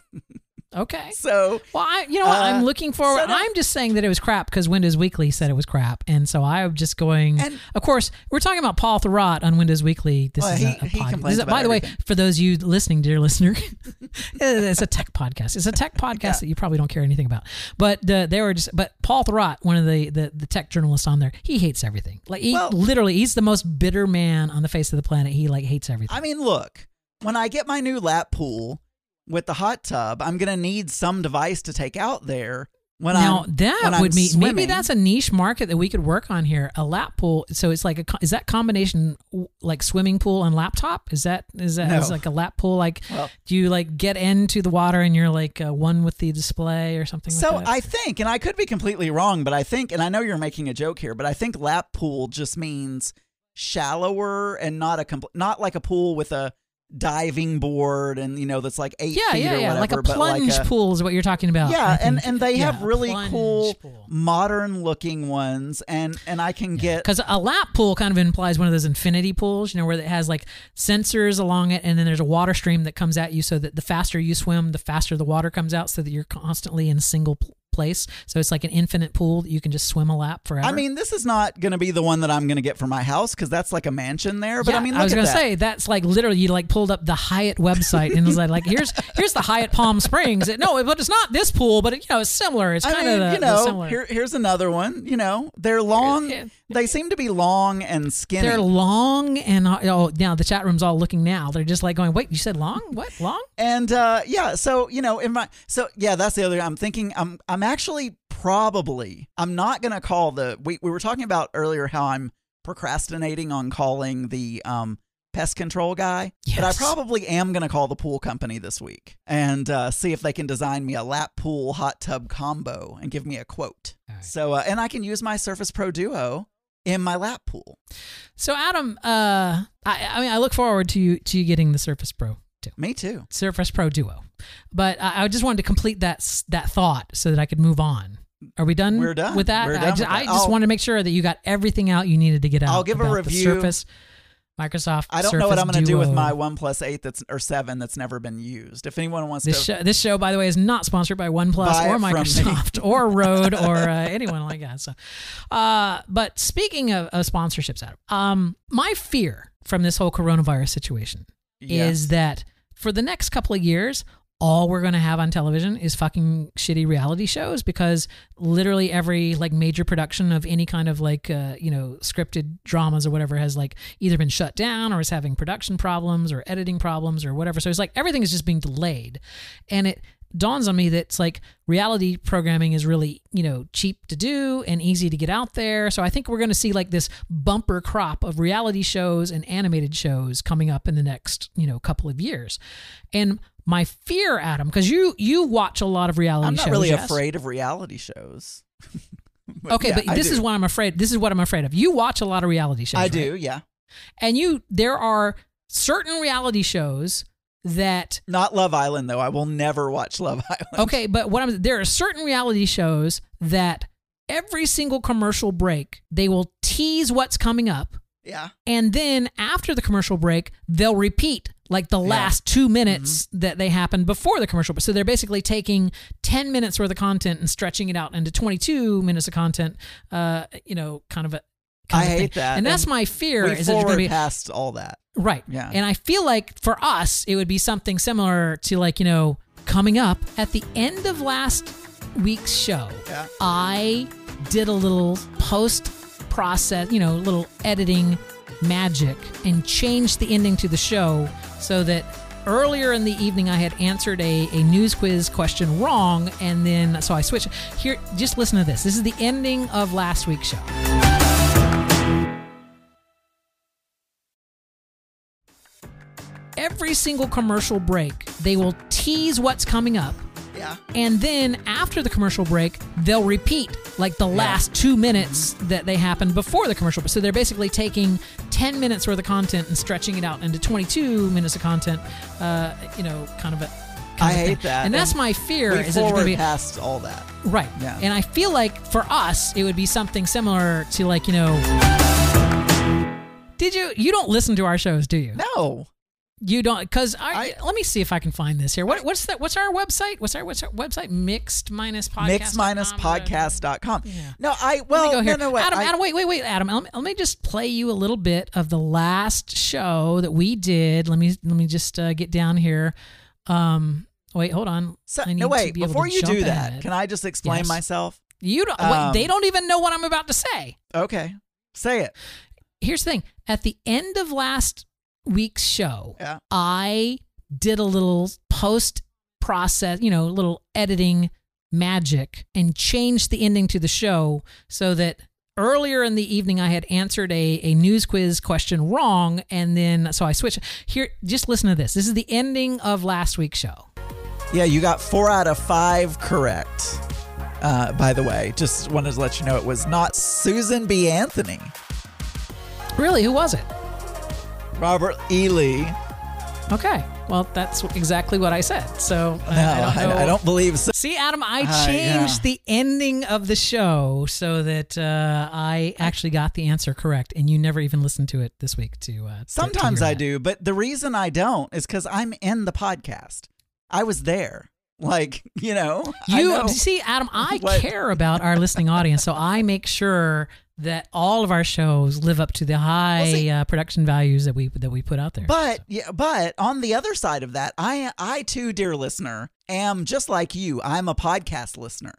Okay.
So,
well, I, you know what?
uh,
I'm looking forward.
so
I'm just saying that it was crap because Windows Weekly said it was crap, and so I'm just going.
And-
of course, we're talking about Paul Thurrott on Windows Weekly. This
Well,
is
he-
a, a
he
pod- is a-
about
by the way, for those of you listening, dear listener, it's a tech podcast. It's a tech podcast that you probably don't care anything about. But the, they were just. But Paul Thurrott, one of the, the the tech journalists on there, he hates everything. Like he
Well-
literally, he's the most bitter man on the face of the planet. He like hates everything.
I mean, look, when I get my new lap pool with the hot tub, I'm going to need some device to take out there. When
now
I'm,
that
when
would mean maybe that's a niche market that we could work on here. A lap pool. So it's like a is that combination like swimming pool and laptop? Is that is that
No.
is like a lap pool? Like
Well-
do you like get into the water and you're like uh, one with the display or something?
So
like that?
I think, and I could be completely wrong, but I think, and I know you're making a joke here, but I think lap pool just means shallower and not a compl- not like a pool with a diving board and you know that's like eight
yeah
feet
yeah
or
yeah
whatever,
like a plunge
like a,
pool is what you're talking about.
Yeah, and and they
Yeah,
have really cool,
pool.
modern looking ones, and and I can get
Because a lap pool kind of implies one of those infinity pools, you know, where it has like sensors along it, and then there's a water stream that comes at you, so that the faster you swim, the faster the water comes out, so that you're constantly in single place. So it's like an infinite pool that you can just swim a lap forever.
I mean, this is not going to be the one that I'm going to get for my house because that's like a mansion there. But
Yeah,
I mean,
I was gonna
that.
say that's like literally you like pulled up the Hyatt website and was like, like here's here's the Hyatt Palm Springs. No, but it's not this pool, but it, you know it's similar. It's kind of
you know,
similar.
here, here's another one. You know, they're long.
Yeah.
They seem to be long and skinny.
They're long and uh, oh now the chat room's all looking now. They're just like going, wait, you said long? What long?
and uh, yeah, so you know, in my so yeah, that's the other. I'm thinking. I'm I'm actually probably. I'm not gonna call the. We we were talking about earlier how I'm procrastinating on calling the um pest control guy. But I probably am going to call the pool company this week and uh, see if they can design me a lap pool hot tub combo and give me a quote.
Right.
So, uh, and I can use my Surface Pro Duo in my lap pool.
So Adam, uh, I, I mean, I look forward to you to you getting the Surface Pro too.
Me too.
Surface Pro Duo. But I, I just wanted to complete that that thought so that I could move on. Are we done?
We're done.
with that.
We're
I,
done
ju-
with
I
that.
just wanted to make sure that you got everything out you needed to get out.
I'll give a review.
The Surface, Microsoft.
I don't know what I'm going to do with my OnePlus 8 that's or 7 that's never been used. If anyone wants
This
to
show, this show, by the way, is not sponsored by OnePlus
Buy
or
it from me.
Microsoft or Rode or uh, anyone like that. So, uh, but speaking of, of sponsorships, Adam, um, my fear from this whole coronavirus situation is that for the next couple of years, all we're going to have on television is fucking shitty reality shows because literally every like major production of any kind of like uh, you know scripted dramas or whatever has like either been shut down or is having production problems or editing problems or whatever. So it's like everything is just being delayed. And it dawns on me that it's like reality programming is really you know cheap to do and easy to get out there so i think we're going to see like this bumper crop of reality shows and animated shows coming up in the next you know couple of years and my fear adam because you you watch a lot of reality shows
I'm not
shows
really
yes?
afraid of reality shows. But
okay
yeah,
but
I
this
do.
is what i'm afraid this is what i'm afraid of you watch a lot of reality shows
I
right?
do, yeah.
and you there are certain reality shows that
Not Love Island though. I will never watch Love Island.
Okay, but what I'm there are certain reality shows that every single commercial break they will tease what's coming up,
Yeah.
and then after the commercial break they'll repeat like the last two minutes that they happened before the commercial. break. So they're basically taking ten minutes worth of content and stretching it out into twenty-two minutes of content. Uh, you know, kind of a. Kind
I
of thing.
hate that.
and that's
And
my fear.
We
is
forward
going to be
past all that.
Right.
Yeah.
And I feel like for us, it would be something similar to like, you know, coming up at the end of last week's show,
Yeah.
I did a little post process, you know, little editing magic and changed the ending to the show so that earlier in the evening I had answered a, a news quiz question wrong and then so I switched here just listen to this. This is the ending of last week's show. Every single commercial break, they will tease what's coming up.
Yeah.
And then after the commercial break, they'll repeat like the last two minutes that they happened before the commercial. So they're basically taking 10 minutes worth of content and stretching it out into 22 minutes of content, uh, you know, kind of a.
I
of
hate
thing.
that.
And that's my fear is
forward
going to be.
past all that.
Right.
Yeah.
And I feel like for us, it would be something similar to like, you know. Did you. You don't listen to our shows, do you?
No.
You don't, because I, let me see if I can find this here. What, what's that? What's our website? What's our what's our website? Mixed minus podcast.
Mix minus podcast.com. No, I
Let me
well
go here.
no no wait.
Adam,
I-
Adam, wait, wait, wait, Adam. Let me, let me just play you a little bit of the last show that we did. Let me let me just uh, get down here. Um, wait, hold on.
So,
I need
no
to
wait,
be
before you do that, can I just explain
Yes.
myself?
You don't.
Um,
wait, they don't even know what I'm about to say.
Okay. Say it.
Here's the thing. At the end of last week's show,
Yeah.
I did a little post process, you know, a little editing magic and changed the ending to the show so that earlier in the evening I had answered a, a news quiz question wrong and then so I switched here just listen to this. This is the ending of last week's show.
Yeah, you got four out of five correct. Uh, by the way, just wanted to let you know it was not Susan B. Anthony.
Really, who was it?
Robert E. Lee.
Okay. Well, that's exactly what I said. So
No,
I, I don't
I. I don't believe so.
See, Adam, I
Uh,
changed
yeah.
the ending of the show so that uh, I actually got the answer correct, and you never even listened to it this week. To, uh, to- to
Sometimes I
that.
do, but the reason I don't is because I'm in the podcast. I was there. Like, you know,
You
know.
see, Adam, I
What?
care about our listening audience, so I make sure that all of our shows live up to the high
see-
uh, production values that we that we put out there.
But yeah, but on the other side of that, I I too, dear listener, am just like you. I'm a podcast listener,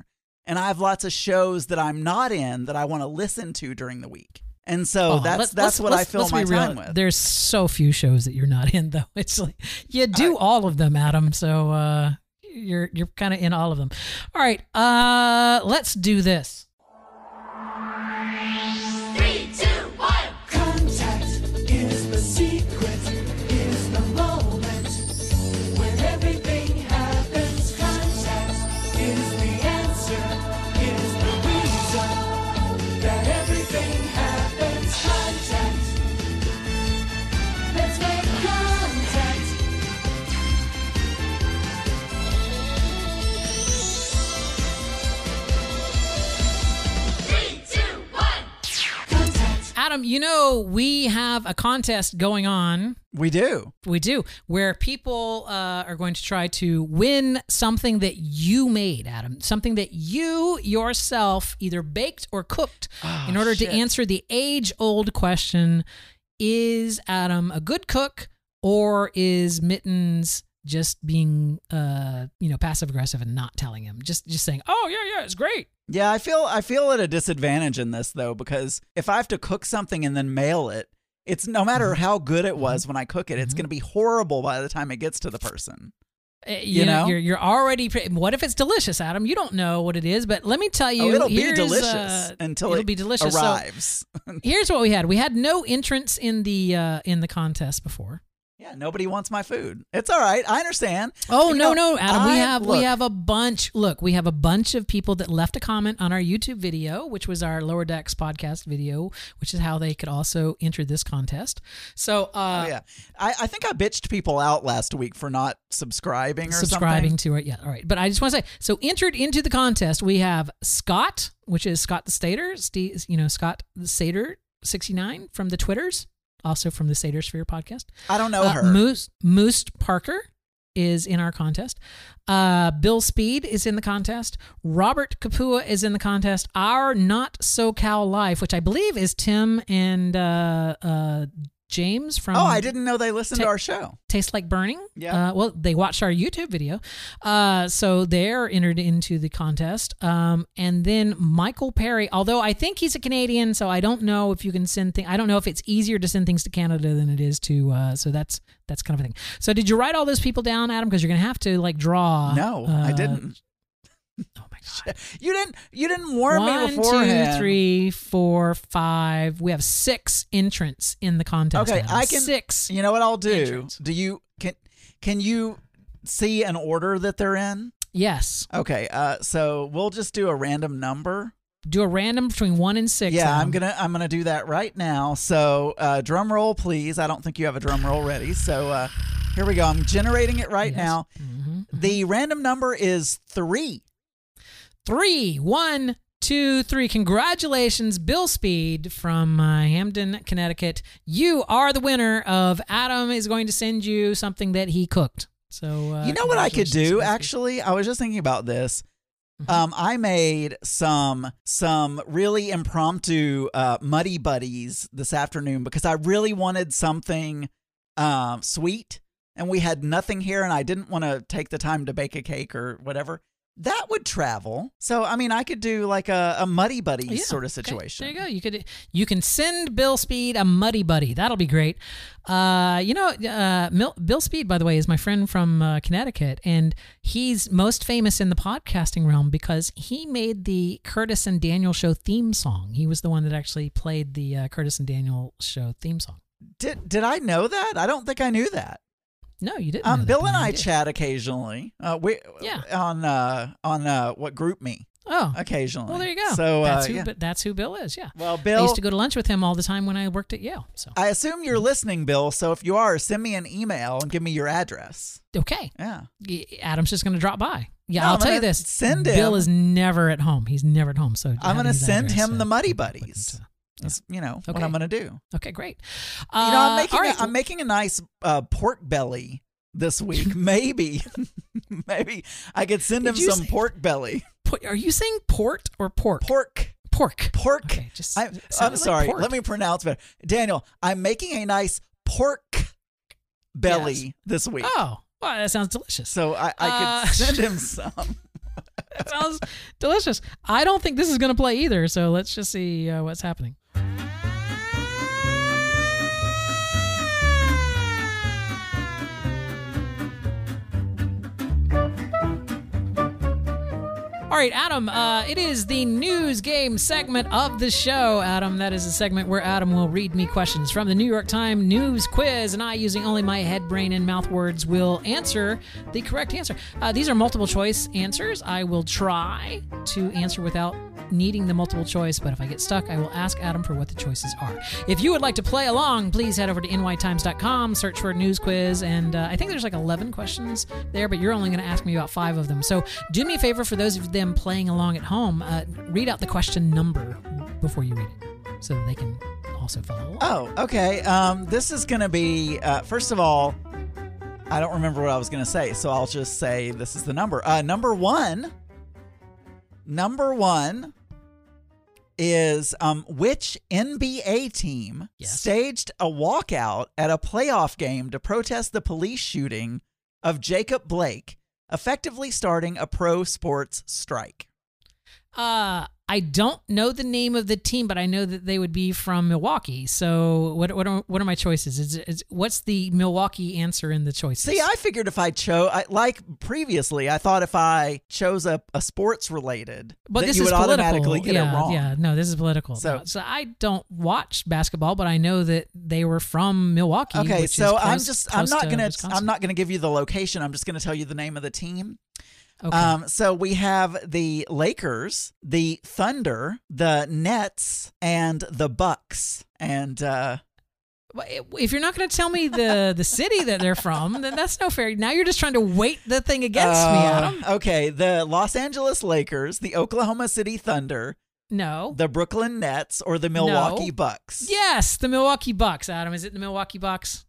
and I have lots of shows that I'm not in that I want to listen to during the week. And so
Oh,
that's
let's-
that's
let's-
what I fill my
real.
time with.
There's so few shows that you're not in, though. It's like you do all of them, Adam. So uh, you're you're kind of in all of them. All right, uh, let's do this.
Thank
you. You know we have a contest going on.
we do.
We do where people uh, are going to try to win something that you made, Adam. Something that you yourself either baked or cooked in order
shit.
to answer the age-old question: Is Adam a good cook or is Mittens just being uh you know passive aggressive and not telling him just just saying oh yeah yeah it's great
Yeah, I feel I feel at a disadvantage in this though because if I have to cook something and then mail it, it's no matter
Mm-hmm.
how good it was when I cook it, it's going to be horrible by the time it gets to the person.
Uh,
You know?
you're you're already what if it's delicious adam you don't know what it is but let me tell you
oh, it'll be delicious
uh,
until
it'll
it
be delicious So
arrives.
here's what we had we had no entrance in the uh in the contest before
yeah, nobody wants my food. It's all right. I understand.
Oh
You
no,
know,
no, Adam. we
I-
have we have a bunch. Look, we have a bunch of people that left a comment on our YouTube video, which was our Lower Decks podcast video, which is how they could also enter this contest. So, uh,
Oh, yeah, I, I think I bitched people out last week for not subscribing or
subscribing
something.
to it. Yeah, all right. But I just want to say, so entered into the contest, we have Scott, which is Scott the Stater, Steve, you know Scott the Satyr sixty nine from the Twitters, also from the Satyr Sphere podcast.
I don't know
Uh,
her.
Moose Moose Parker is in our contest. Uh, Bill Speed is in the contest. Robert Kapua is in the contest. Our Not SoCal Life, which I believe is Tim and uh, uh, James from.
oh, I didn't know they listened to our show.
Tastes Like Burning.
Yeah.
Uh, well, they watched our YouTube video. Uh, so they're entered into the contest. Um, and then Michael Perry, although I think he's a Canadian, so I don't know if you can send things. I don't know if it's easier to send things to Canada than it is to. Uh, so that's that's kind of a thing. So did you write all those people down, Adam? Because you're gonna have to like draw.
No, I
uh,
didn't.
Oh.
You didn't. You didn't warn me
One, two,
beforehand.
three, four, five. We have six entrants in the contest.
Okay,
Adam.
I can.
six.
You know what I'll do?
entrants.
Do you can can you see an order that they're in?
Yes.
Okay, uh, so we'll just do a random number.
Do a random between one and six.
yeah, I'm gonna I'm gonna do that right now. So uh, drum roll, please. I don't think you have a drum roll ready. So uh, here we go. I'm generating it right
Yes.
now.
Mhm.
The random number is three.
Three, one, two, three. Congratulations, Bill Speed from uh, Hamden, Connecticut. You are the winner of Adam is going to send you something that he cooked. So uh,
you know what I could do? Actually, I was just thinking about this.
Mm-hmm.
Um, I made some some really impromptu uh, muddy buddies this afternoon because I really wanted something um, sweet, and we had nothing here, and I didn't want to take the time to bake a cake or whatever. That would travel. So I mean, I could do like a, a muddy buddy
Yeah,
sort of
okay,
situation.
There you go. You could you can send Bill Speed a muddy buddy. That'll be great. Uh, you know, uh, Mil- Bill Speed, by the way, is my friend from uh, Connecticut, and he's most famous in the podcasting realm because he made the Curtis and Daniel Show theme song. He was the one that actually played the uh, Curtis and Daniel Show theme song.
Did did I know that? I don't think I knew that.
No, you didn't.
Um, Bill and I
did.
chat occasionally. Uh, we
Yeah.
on uh on uh what GroupMe
Oh,
occasionally.
well, there you go.
So
that's
uh,
who.
yeah.
That's who Bill is. Yeah.
Well, Bill I
used to go to lunch with him all the time when I worked at Yale. So
I assume you're listening, Bill. So if you are, send me an email and give me your address.
okay.
Yeah.
Adam's just going to drop by. Yeah,
No,
I'll
I'm
tell you this.
send
Bill
him-
is never at home. He's never at home. So
I'm gonna send
address,
him
uh,
the Muddy Buddies.
To-
That's you know what I'm gonna do.
Okay, great.
you know, I'm
Uh,
making
all
a,
right.
I'm making a nice uh, pork belly this week. maybe, maybe I could send
Did
him some
say-
pork belly.
Are you saying port or pork?
Pork.
Pork.
Pork.
Okay, just
I,
like
sorry. Let me pronounce better. Daniel, I'm making a nice pork belly
Yes.
this week.
Oh, well, that sounds delicious.
So I, I
Uh,
could send him some.
That sounds delicious. I don't think this is going to play either. So let's just see uh, what's happening. All right, Adam, uh, it is the news game segment of the show. Adam, that is a segment where Adam will read me questions from the New York Times news quiz, and I, using only my head, brain, and mouth words, will answer the correct answer. Uh, these are multiple choice answers. I will try to answer without needing the multiple choice, but if I get stuck, I will ask Adam for what the choices are. If you would like to play along, please head over to nytimes.com, search for news quiz, and uh, I think there's like 11 questions there, but you're only going to ask me about five of them. So do me a favor for those of them playing along at home, uh, read out the question number before you read it so that they can also follow along.
Oh, okay. Um, this is going to be, uh, first of all, I don't remember what I was going to say, so I'll just say this is the number. Uh, number one, number one is um, which NBA team
Yes.
staged a walkout at a playoff game to protest the police shooting of Jacob Blake, effectively starting a pro sports strike?
Uh, I don't know the name of the team, but I know that they would be from Milwaukee. So what what are, what are my choices? Is, is what's the Milwaukee answer in the choices?
See, I figured if I chose, I, like previously, I thought if I chose a, a sports related,
but this
you
is
would
political.
automatically get
yeah,
it wrong.
Yeah, no, this is political.
So-
So, I don't watch basketball, but I know that they were from Milwaukee.
Okay,
which is
so I'm just I'm not
to
gonna. I'm not gonna give you the location. I'm just gonna tell you the name of the team.
Okay.
Um, so we have the Lakers, the Thunder, the Nets, and the Bucks. And uh,
If you're not going to tell me the the city that they're from, then that's no fair. Now you're just trying to weight the thing against me,
uh,
Adam.
Okay, the Los Angeles Lakers, the Oklahoma City Thunder,
No.
the Brooklyn Nets, or the Milwaukee
No.
Bucks.
Yes, the Milwaukee Bucks. Adam, is it the Milwaukee Bucks?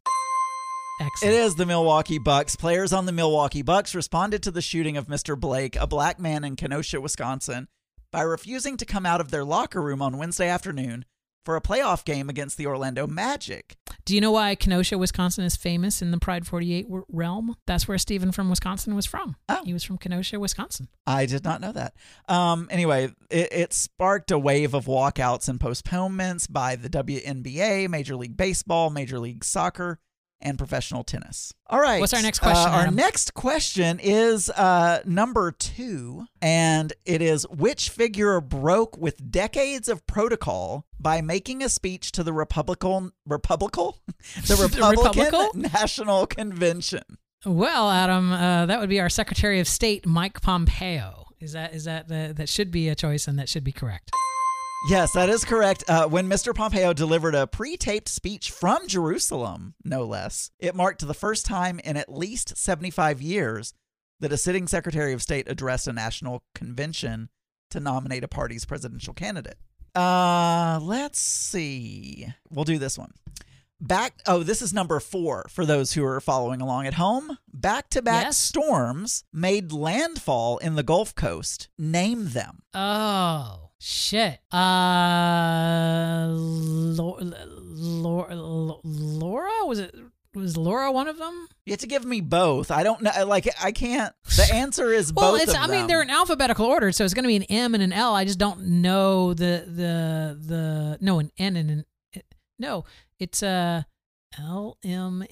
It
Excellent.
is the Milwaukee Bucks. Players on the Milwaukee Bucks responded to the shooting of Mr. Blake, a black man in Kenosha, Wisconsin, by refusing to come out of their locker room on Wednesday afternoon for a playoff game against the Orlando Magic.
Do you know why Kenosha, Wisconsin is famous in the Pride 48 realm? That's where Stephen from Wisconsin was from.
Oh.
He was from Kenosha, Wisconsin.
I did not know that. Um, anyway, it, it sparked a wave of walkouts and postponements by the WNBA, Major League Baseball, Major League Soccer, and professional tennis. All right.
What's our next question,
Uh, our
Adam?
next question is uh, number two, and it is which figure broke with decades of protocol by making a speech to the Republican Republican the
The
Republican
Republican?
National Convention?
Well, Adam, uh, that would be our Secretary of State, Mike Pompeo. Is that is that the, that should be a choice and that should be correct?
Yes, that is correct. Uh, when Mr. Pompeo delivered a pre taped speech from Jerusalem, no less, it marked the first time in at least 75 years that a sitting Secretary of State addressed a national convention to nominate a party's presidential candidate. Uh, let's see. We'll do this one. Back, oh, this is number four for those who are following along at home. Back to back
Yes.
storms made landfall in the Gulf Coast. Name them.
Oh shit! Uh, Laura, Laura, Laura was it? Was Laura one of them?
You have to give me both. I don't know. Like I can't. The answer is both.
Well,
it's.
I mean, they're in alphabetical order, so it's going to be an M and an L. I just don't know the the the no an N and an no. It's a L M.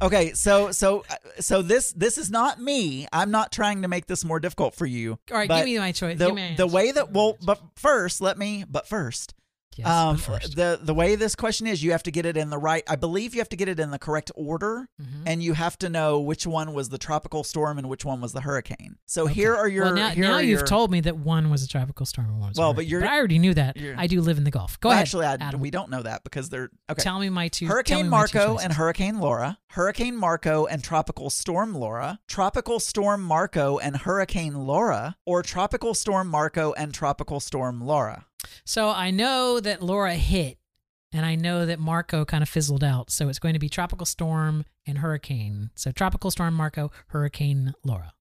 okay. So so so this this is not me. I'm not trying to make this more difficult for you.
All right, give me my choice.
The,
me
the way that well, but first let me. But first.
Yes,
um,
but
the the way this question is, you have to get it in the right. I believe you have to get it in the correct order,
Mm-hmm.
and you have to know which one was the tropical storm and which one was the hurricane. So here are your.
well, now, now you've
your-
told me that one was a tropical storm and one was. a
Well, but you're-
I already knew that. I do live in the Gulf. Go
Well,
ahead.
Actually, I, we don't know that because they're okay.
Tell me my two.
Hurricane
my two
Marco and Hurricane Laura, Hurricane Marco and Tropical Storm Laura, Tropical Storm Marco and Hurricane Laura, or Tropical Storm Marco and Tropical Storm Laura.
So I know that Laura hit, and I know that Marco kind of fizzled out. So it's going to be tropical storm and hurricane. So tropical storm Marco, hurricane Laura.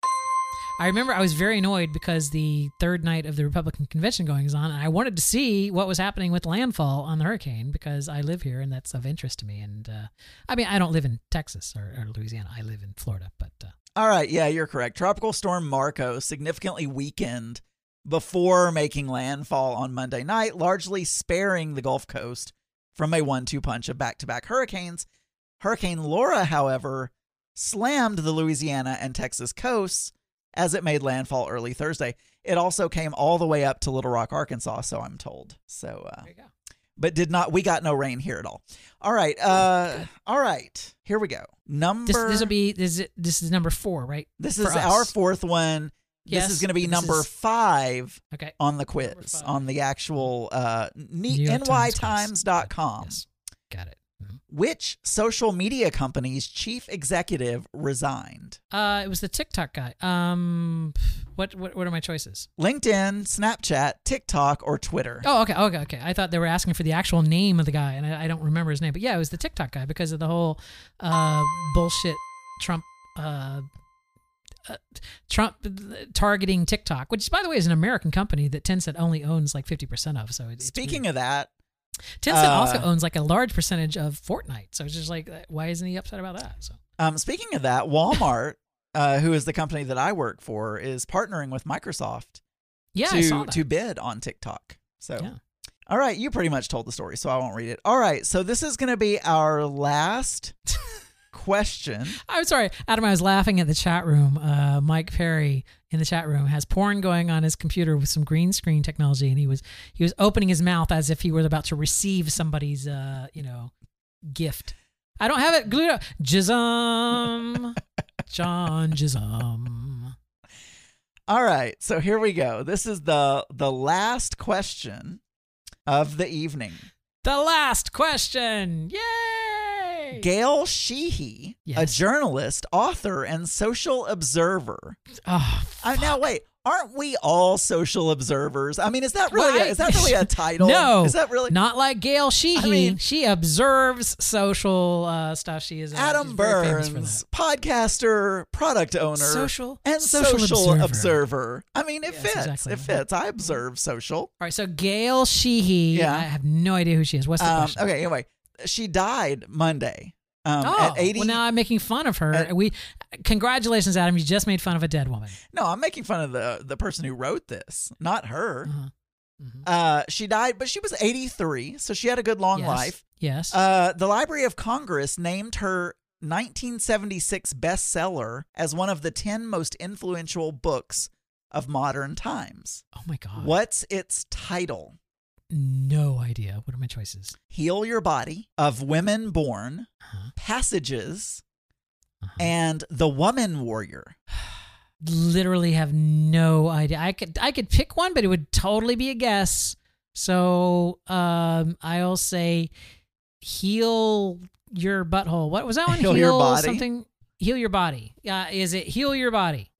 I remember I was very annoyed because the third night of the Republican convention going on, and I wanted to see what was happening with landfall on the hurricane because I live here and that's of interest to me. And uh, I mean, I don't live in Texas or, or Louisiana. I live in Florida, but uh,
All right, yeah, you're correct. Tropical Storm Marco significantly weakened before making landfall on Monday night, largely sparing the Gulf Coast from a one two punch of back to back hurricanes. Hurricane Laura, however, slammed the Louisiana and Texas coasts as it made landfall early Thursday. It also came all the way up to Little Rock, Arkansas, so I'm told. So, uh,
there you go.
but did not, we got no rain here at all. All right, uh, all right, here we go. Number
This this will be this is, this is number four, right?
this is our fourth one.
Yes,
this is going to be number
is-
five
Okay.
on the quiz, on the actual uh, nytimes.com.
Yes. Got it. Mhm.
Which social media company's chief executive resigned?
Uh, it was the TikTok guy. Um, what what what are my choices?
LinkedIn, Snapchat, TikTok, or Twitter?
Oh, okay, okay, okay. I thought they were asking for the actual name of the guy, and I, I don't remember his name. But yeah, it was the TikTok guy because of the whole uh bullshit Trump uh. Uh, Trump targeting TikTok, which by the way is an American company that Tencent only owns like fifty percent of. So it,
Speaking
weird.
of that,
Tencent
Uh,
also owns like a large percentage of Fortnite, so it's just like, uh, why isn't he upset about that? So
Um, speaking of that, Walmart, uh, who is the company that I work for, is partnering with Microsoft
yeah,
to
I saw that.
to bid on TikTok. So,
Yeah.
all right, you pretty much told the story, so I won't read it. All right, so this is going to be our last question.
I'm sorry, Adam. I was laughing at the chat room. Uh, Mike Perry in the chat room has porn going on his computer with some green screen technology, and he was he was opening his mouth as if he were about to receive somebody's uh, you know gift. I don't have it glued up. Jism, John Jism.
All right, so here we go. This is the the last question of the evening.
The last question. Yay!
Gail Sheehy, a journalist, author, and social observer.
Oh,
I, now wait, aren't we all social observers? I mean, is that really a,
Why-
is that really a title?
No,
is that really
not like Gail Sheehy?
I mean-
she observes social uh, stuff. She is uh,
Adam
she's very famous for
Burns, podcaster, product owner,
Social-
and
social
social,
observer.
observer. I mean, it
Yes,
fits.
exactly.
It fits. I observe social.
All right, so Gail Sheehy.
Yeah.
I have no idea who she is. What's the
Um,
question?
okay, anyway, she died Monday. Um,
oh,
at 80.
well, now I'm making fun of her.
at-
we, congratulations, Adam. You just made fun of a dead woman.
no, I'm making fun of the the person who wrote this, not her.
Uh-huh. Mhm.
Uh, she died, but she was 83, so she had a good long
yes.
life.
Yes.
Uh, the Library of Congress named her 1976 bestseller as one of the 10 most influential books of modern times.
oh my God.
What's its title?
No idea. What are my choices?
Heal Your Body, Of Women Born,
Uh-huh.
Passages,
Uh-huh.
and The Woman Warrior.
Literally have no idea. I could I could pick one, but it would totally be a guess. So um, I'll say heal your butthole. What was that one?
Heal your body.
Something. Heal your body. Uh, is it heal your body?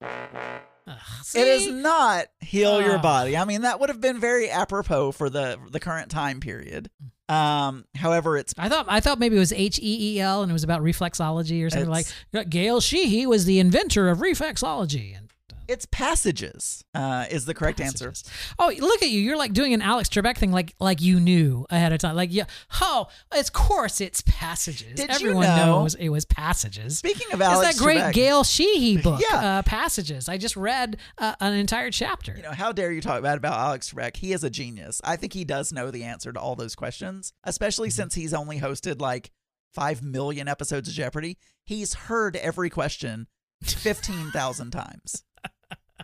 Ugh,
It is not Heal Your
Ah.
Body. I mean, that would have been very apropos for the the current time period. Um, however, it's
I thought I thought maybe it was H E E L and it was about reflexology or something like. Gail Sheehy was the inventor of reflexology. And
it's passages. Uh, is the correct answer.
Oh, look at you! You're like doing an Alex Trebek thing, like like you knew ahead of time. Like yeah, oh, of course it's passages.
Did you
Everyone
know-
knows it was passages.
Speaking of Alex, It's
that great
Trebek-
Gail Sheehy book,
Yeah.
uh, Passages. I just read uh, an entire chapter.
You know, how dare you talk bad about Alex Trebek? He is a genius. I think he does know the answer to all those questions, especially since he's only hosted like 5 million episodes of Jeopardy. He's heard every question 15,000 times.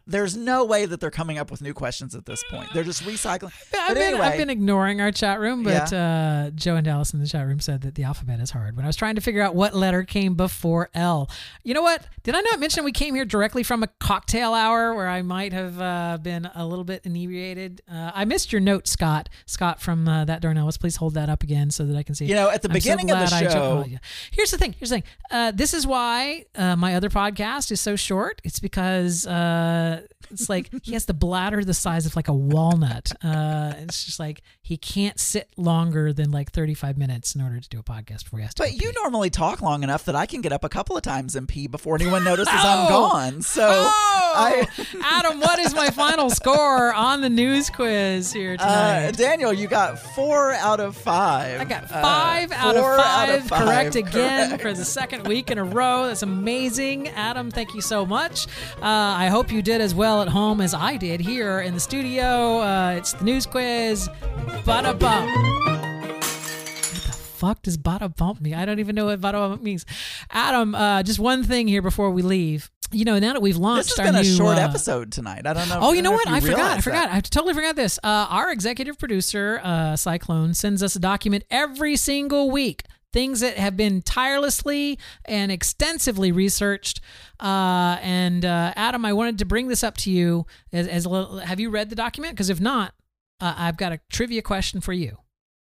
There's no way that they're coming up with new questions at this point. They're just recycling.
I've
but
been,
anyway,
I've been ignoring our chat room, but uh, Joe and Dallas in the chat room said that the alphabet is hard. When I was trying to figure out what letter came before L, you know what? Did I not mention we came here directly from a cocktail hour where I might have uh, been a little bit inebriated? Uh, I missed your note, Scott. Scott from uh, that Darnell. Let's please hold that up again so that I can see.
You know, at the
I'm so
beginning of the show-
oh, yeah. Here's the thing. Here's the thing. Uh, this is why uh, my other podcast is so short. It's because uh, it's like he has the bladder the size of like a walnut. Uh, it's just like he can't sit longer than like 35 minutes in order to do a podcast before he has to.
but you
pee.
normally talk long enough that I can get up a couple of times and pee before anyone notices
Oh!
I'm gone. So
Oh,
I.
Adam, what is my final score on the news quiz here
Uh,
tonight?
Daniel, you got four out of five.
I got
Uh,
five out, of five,
out of five,
correct again
correct.
for the second week in a row. That's amazing. Adam, thank you so much. Uh, I hope you did as well at home as I did here in the studio. Uh, it's the news quiz. Bada bump. What the fuck does bada bump mean? I don't even know what bada bump means. Adam, uh, just one thing here before we leave. You know, now that we've launched
This has
our
been a
new,
short
uh,
episode tonight. I don't know.
Oh, you know
if
what? I forgot. I forgot.
that.
I totally forgot this. Uh, our executive producer, uh, Cyclone, sends us a document every single week. Things that have been tirelessly and extensively researched. Uh, and uh, Adam, I wanted to bring this up to you. As, as a little, have you read the document? Because if not, uh, I've got a trivia question for you.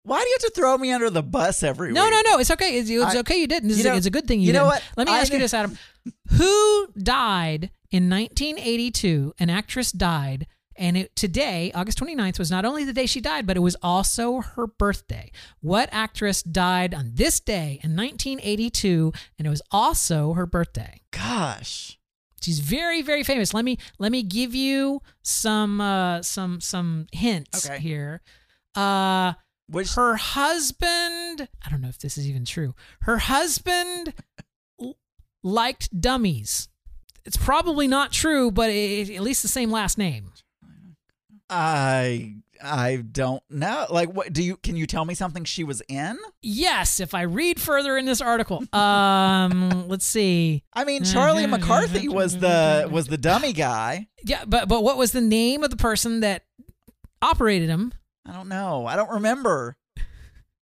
Why do you have to throw me under the bus every
No,
week?
no, no. no. It's okay. It's, it's
I-
okay. You didn't. This
you
a,
know-
it's a good thing you,
you know
didn't.
what?
Let me
I
ask you this, Adam. Who died in 1982? An actress died, and it, today, August 29th, was not only the day she died, but it was also her birthday. What actress died on this day in 1982, and it was also her birthday?
Gosh.
She's very, very famous. Let me let me give you some uh, some some hints
Okay.
here. Uh,
Which
her husband, I don't know if this is even true. Her husband l- liked dummies. It's probably not true, but it, at least the same last name.
I I don't know. Like, what do you? Can you tell me something she was in?
Yes, if I read further in this article. Um, let's see.
I mean, Charlie mm-hmm, McCarthy mm-hmm, was the mm-hmm. was the dummy guy.
Yeah, but but what was the name of the person that operated him?
I don't know. I don't remember.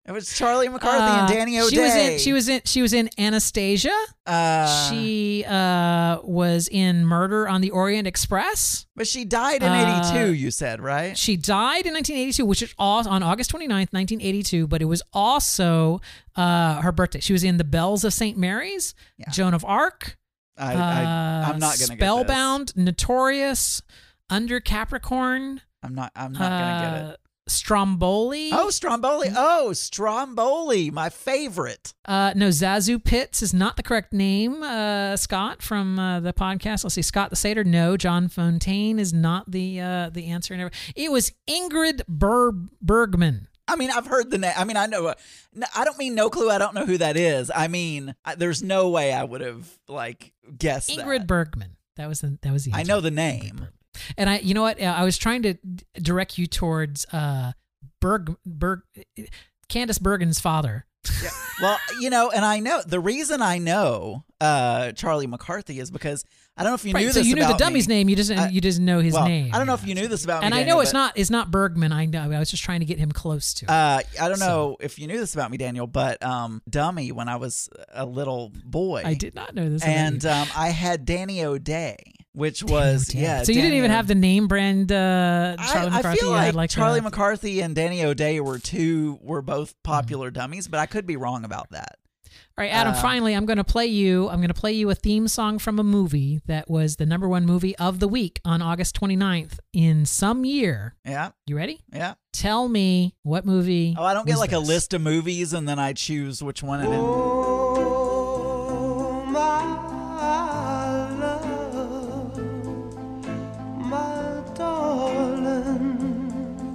It was Charlie McCarthy and
Uh,
Danny O'Day.
She was in. She was in. She was in Anastasia.
Uh,
she uh, was in Murder on the Orient Express.
but she died in
Uh,
'82. You said right?
She died in 1982, which is all on August 29th, 1982, but it was also uh, her birthday. She was in The Bells of St. Mary's, Joan of Arc.
I, I
uh,
I'm not gonna
Spellbound, Notorious, Under Capricorn.
I'm not. I'm not gonna get it.
Stromboli.
Oh, Stromboli. Oh, Stromboli, my favorite.
Uh, no, ZaSu Pitts is not the correct name. Uh, Scott from uh, the podcast. Let's see, Scott the Satyr. No, John Fontaine is not the uh, the answer. And. It was Ingrid Ber- Bergman.
I mean, I've heard the name. I mean, I know. uh, no, I don't mean no clue. I don't know who that is. I mean, I, there's no way I would have like guessed
Ingrid
that.
Bergman. That was the that was the.
I know the name.
And I, you know what? I was trying to direct you towards uh, Berg Berg Candice Bergen's father.
Yeah. Well, you know, and I know the reason I know uh, Charlie McCarthy is because I don't know if you
Right,
knew
so
this
you knew the dummy's
me.
name. You just
I-
you just know his
well,
name.
I don't know if you knew this about
and
me.
And I know
Daniel,
it's not it's not Bergman. I know. I was just trying to get him close to. it.
Uh, I don't know if you knew this about me, Daniel, but um, Dummy, when I was a little boy,
I did not know this.
and um, I had Danny O'Day, which was yeah.
so you didn't even have the name brand uh, Charlie
I,
McCarthy.
I feel like,
had like
Charlie McCarthy and Danny O'Day were two were both
Mm-hmm.
popular dummies, but I could be wrong about that.
All right, Adam.
Uh,
finally, I'm going to play you. I'm going to play you a theme song from a movie that was the number one movie of the week on August 29th in some year.
Yeah,
You ready?
yeah.
Tell me what movie.
Oh, I don't get like a list of movies and then I choose which one. And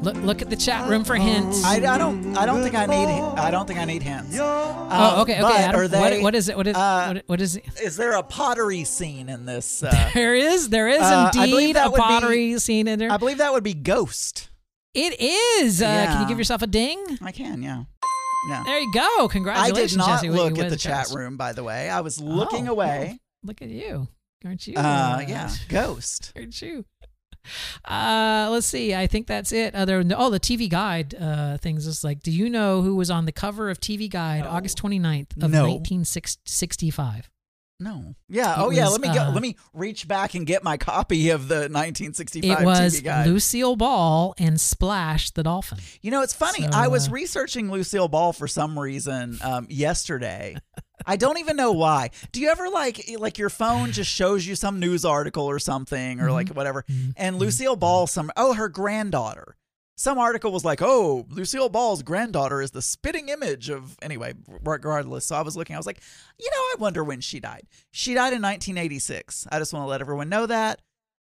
Look, look at the chat room for hints.
I, I don't. I don't think I need. I don't think I need hints.
oh,
Um,
okay, okay. Adam,
are
what- what is it? What is
uh,
what, what is it?
Is there a pottery scene in this? Uh,
There is, there is
uh, I believe
indeed
that
a
would be-
pottery scene in there.
I believe that would be Ghost.
it is. Uh, Can you give yourself a ding?
I can. Yeah. Yeah.
There you go. Congratulations.
I
Congratulations,
did not
Jesse.
look at the chat
chance.
room, by the way. I was looking
Oh,
away.
Look at you. Aren't you?
Uh, yeah, Ghost.
Aren't you? Uh, let's see. I think that's it. Other than, oh, the TV Guide uh, things is like, do you know who was on the cover of TV Guide August 29th of
No.
1965?
No. Yeah.
It
oh, yeah. Let me go.
uh,
Let me reach back and get my copy of the 1965
It was
TV guide.
Lucille Ball and Splash the Dolphin.
You know, it's funny.
So,
I was
uh,
researching Lucille Ball for some reason um, yesterday. I don't even know why. Do you ever like like your phone just shows you some news article or something or
Mm-hmm.
like whatever? And Lucille Ball, some oh her granddaughter. Some article was like, "Oh, Lucille Ball's granddaughter is the spitting image of." Anyway, regardless, so I was looking. I was like, you know, I wonder when she died. She died in 1986. I just want to let everyone know that.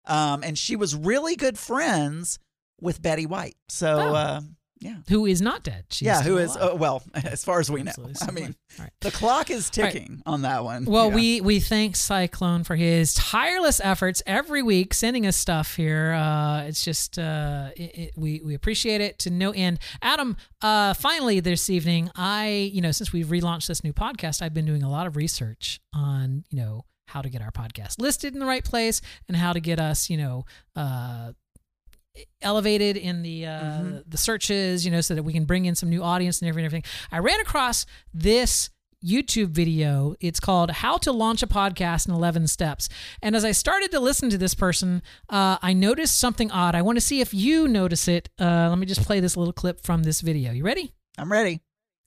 Um, and she was really good friends with Betty White. So,
Oh.
uh, yeah.
Who is not dead? She's
yeah, who is uh, well, as far as we know. I mean,
right.
the clock is
All right.
ticking on that one.
Well,
Yeah.
we we thank Cyclone for his tireless efforts every week sending us stuff here. Uh, it's just uh, it, it, we we appreciate it to no end. Adam, uh, finally this evening, I you know since we've relaunched this new podcast, I've been doing a lot of research on you know how to get our podcast listed in the right place and how to get us you know. Uh, elevated in the uh,
Mm-hmm.
the searches, you know, so that we can bring in some new audience and everything. everything. I ran across this YouTube video. It's called "How to Launch a Podcast in 11 Steps." And as I started to listen to this person, uh, I noticed something odd. I want to see if you notice it. Uh, let me just play this little clip from this video. You ready?
I'm ready.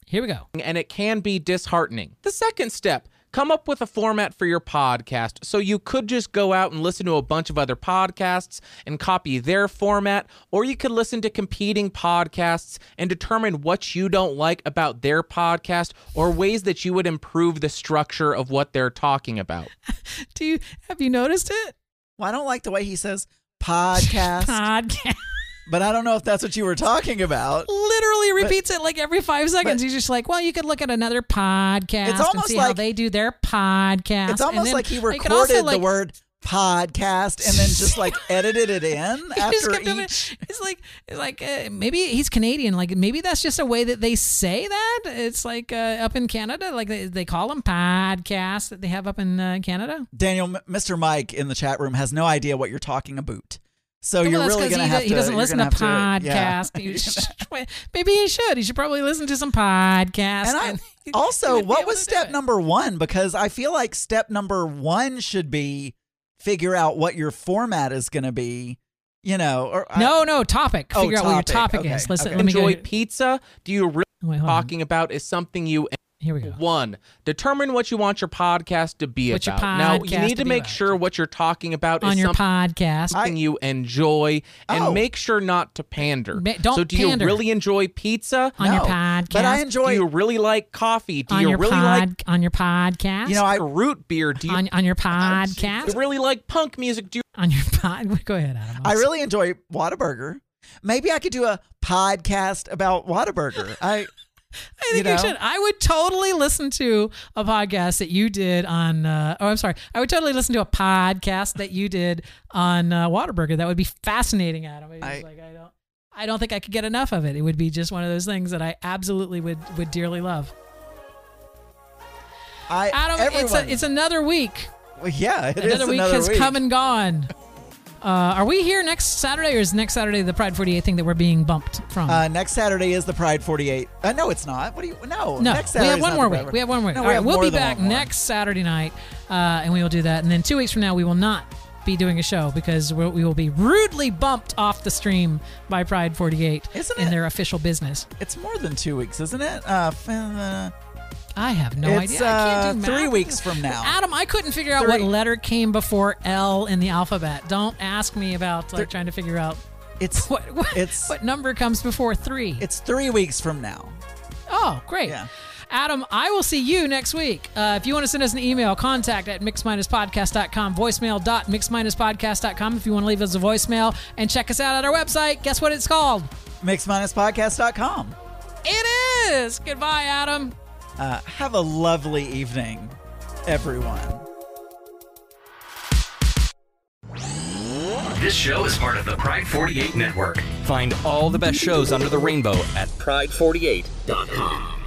Here we go.
and it can be disheartening. The second step, come up with a format for your podcast. So you could just go out and listen to a bunch of other podcasts and copy their format, or you could listen to competing podcasts and determine what you don't like about their podcast or ways that you would improve the structure of what they're talking about.
Do you have you noticed it?
Well, I don't like the way he says podcast.
Podcast.
But I don't know if that's what you were talking about.
Literally repeats it like every five seconds. He's just like, well, you could look at another podcast
It's
and
almost
see how
like-
they do their podcast.
It's
And
almost like he recorded
also,
the word podcast and then just like edited it in after each.
it. It's like it's like uh, maybe he's Canadian. Like maybe that's just a way that they say that. It's like uh, up in Canada, like they, they call them podcasts that they have up in uh, Canada.
Daniel, M- Mr. Mike in the chat room has no idea what you're talking about. So
Well,
you're
that's
really
'cause
going to
he,
have
he doesn't listen to
gonna yeah.
podcasts. Maybe he should. He should probably listen to some podcasts.
And I
and-
also, what was step number one? Because I feel like step number one should be figure out what your format is going to be. You know, or I-
no, no topic.
Oh,
Figure out what your
topic.
topic is. Listen,
okay.
let me go.
Enjoy pizza? Do you really
Wait, hold on.
talking about is something you
Here we go.
one determine what you want your podcast to be
What's your
about. now you need
to
to make
about?
sure what you're talking about
on
is
your
something
podcast.
something you enjoy and
Oh.
make sure not to pander.
Ma- don't
so do
pander.
you really enjoy pizza?
on your podcast.
but I
Do
enjoy.
you really like coffee? Do
on
you
your
really
pod,
like
on your podcast.
You know, I
root beer? Do you,
on on your
do oh,
podcast.
you really like punk music? Do you
on your pod. Go ahead, Adam.
I really enjoy Whataburger. Maybe I could do a podcast about Whataburger. I.
I think you,
know?
should. I would totally listen to a podcast that you did on. Uh, oh, I'm sorry. I would totally listen to a podcast that you did on uh, Waterburger. That would be fascinating, Adam.
I-
like I don't. I don't think I could get enough of it. It would be just one of those things that I absolutely would would dearly love.
I
Adam,
everyone,
it's a, it's another week.
well, yeah, it is
another week
another
has
week.
come and gone. Uh, are we here next Saturday, or is next Saturday the Pride 48 thing that we're being bumped from?
Uh, next Saturday is the Pride 48. Uh, no, it's not. What do you? No,
No,
next
we have one more week. We have one more week.
No,
All
we
right, we'll be back next Saturday night, uh, and we will do that. And then two weeks from now, we will not be doing a show because we'll, we will be rudely bumped off the stream by Pride 48
Isn't
in
it?
their official business.
It's more than two weeks, isn't it?
I have no
It's,
idea. I can't do
uh, three weeks from now.
Adam, I couldn't figure out
Three.
what letter came before L in the alphabet. Don't ask me about like trying to figure out
it's
what what,
It's-
what number comes before three.
it's three weeks from now.
Oh, great.
Yeah.
Adam, I will see you next week. Uh, if you want to send us an email, contact at mixminuspodcast.com, voicemail.mixminuspodcast.com if you want to leave us a voicemail and check us out at our website. Guess what it's called?
Mixminuspodcast.com.
It is. Goodbye, Adam.
Uh, have a lovely evening, everyone.
This show is part of the Pride 48 Network.
Find all the best shows under the rainbow at pride48.com.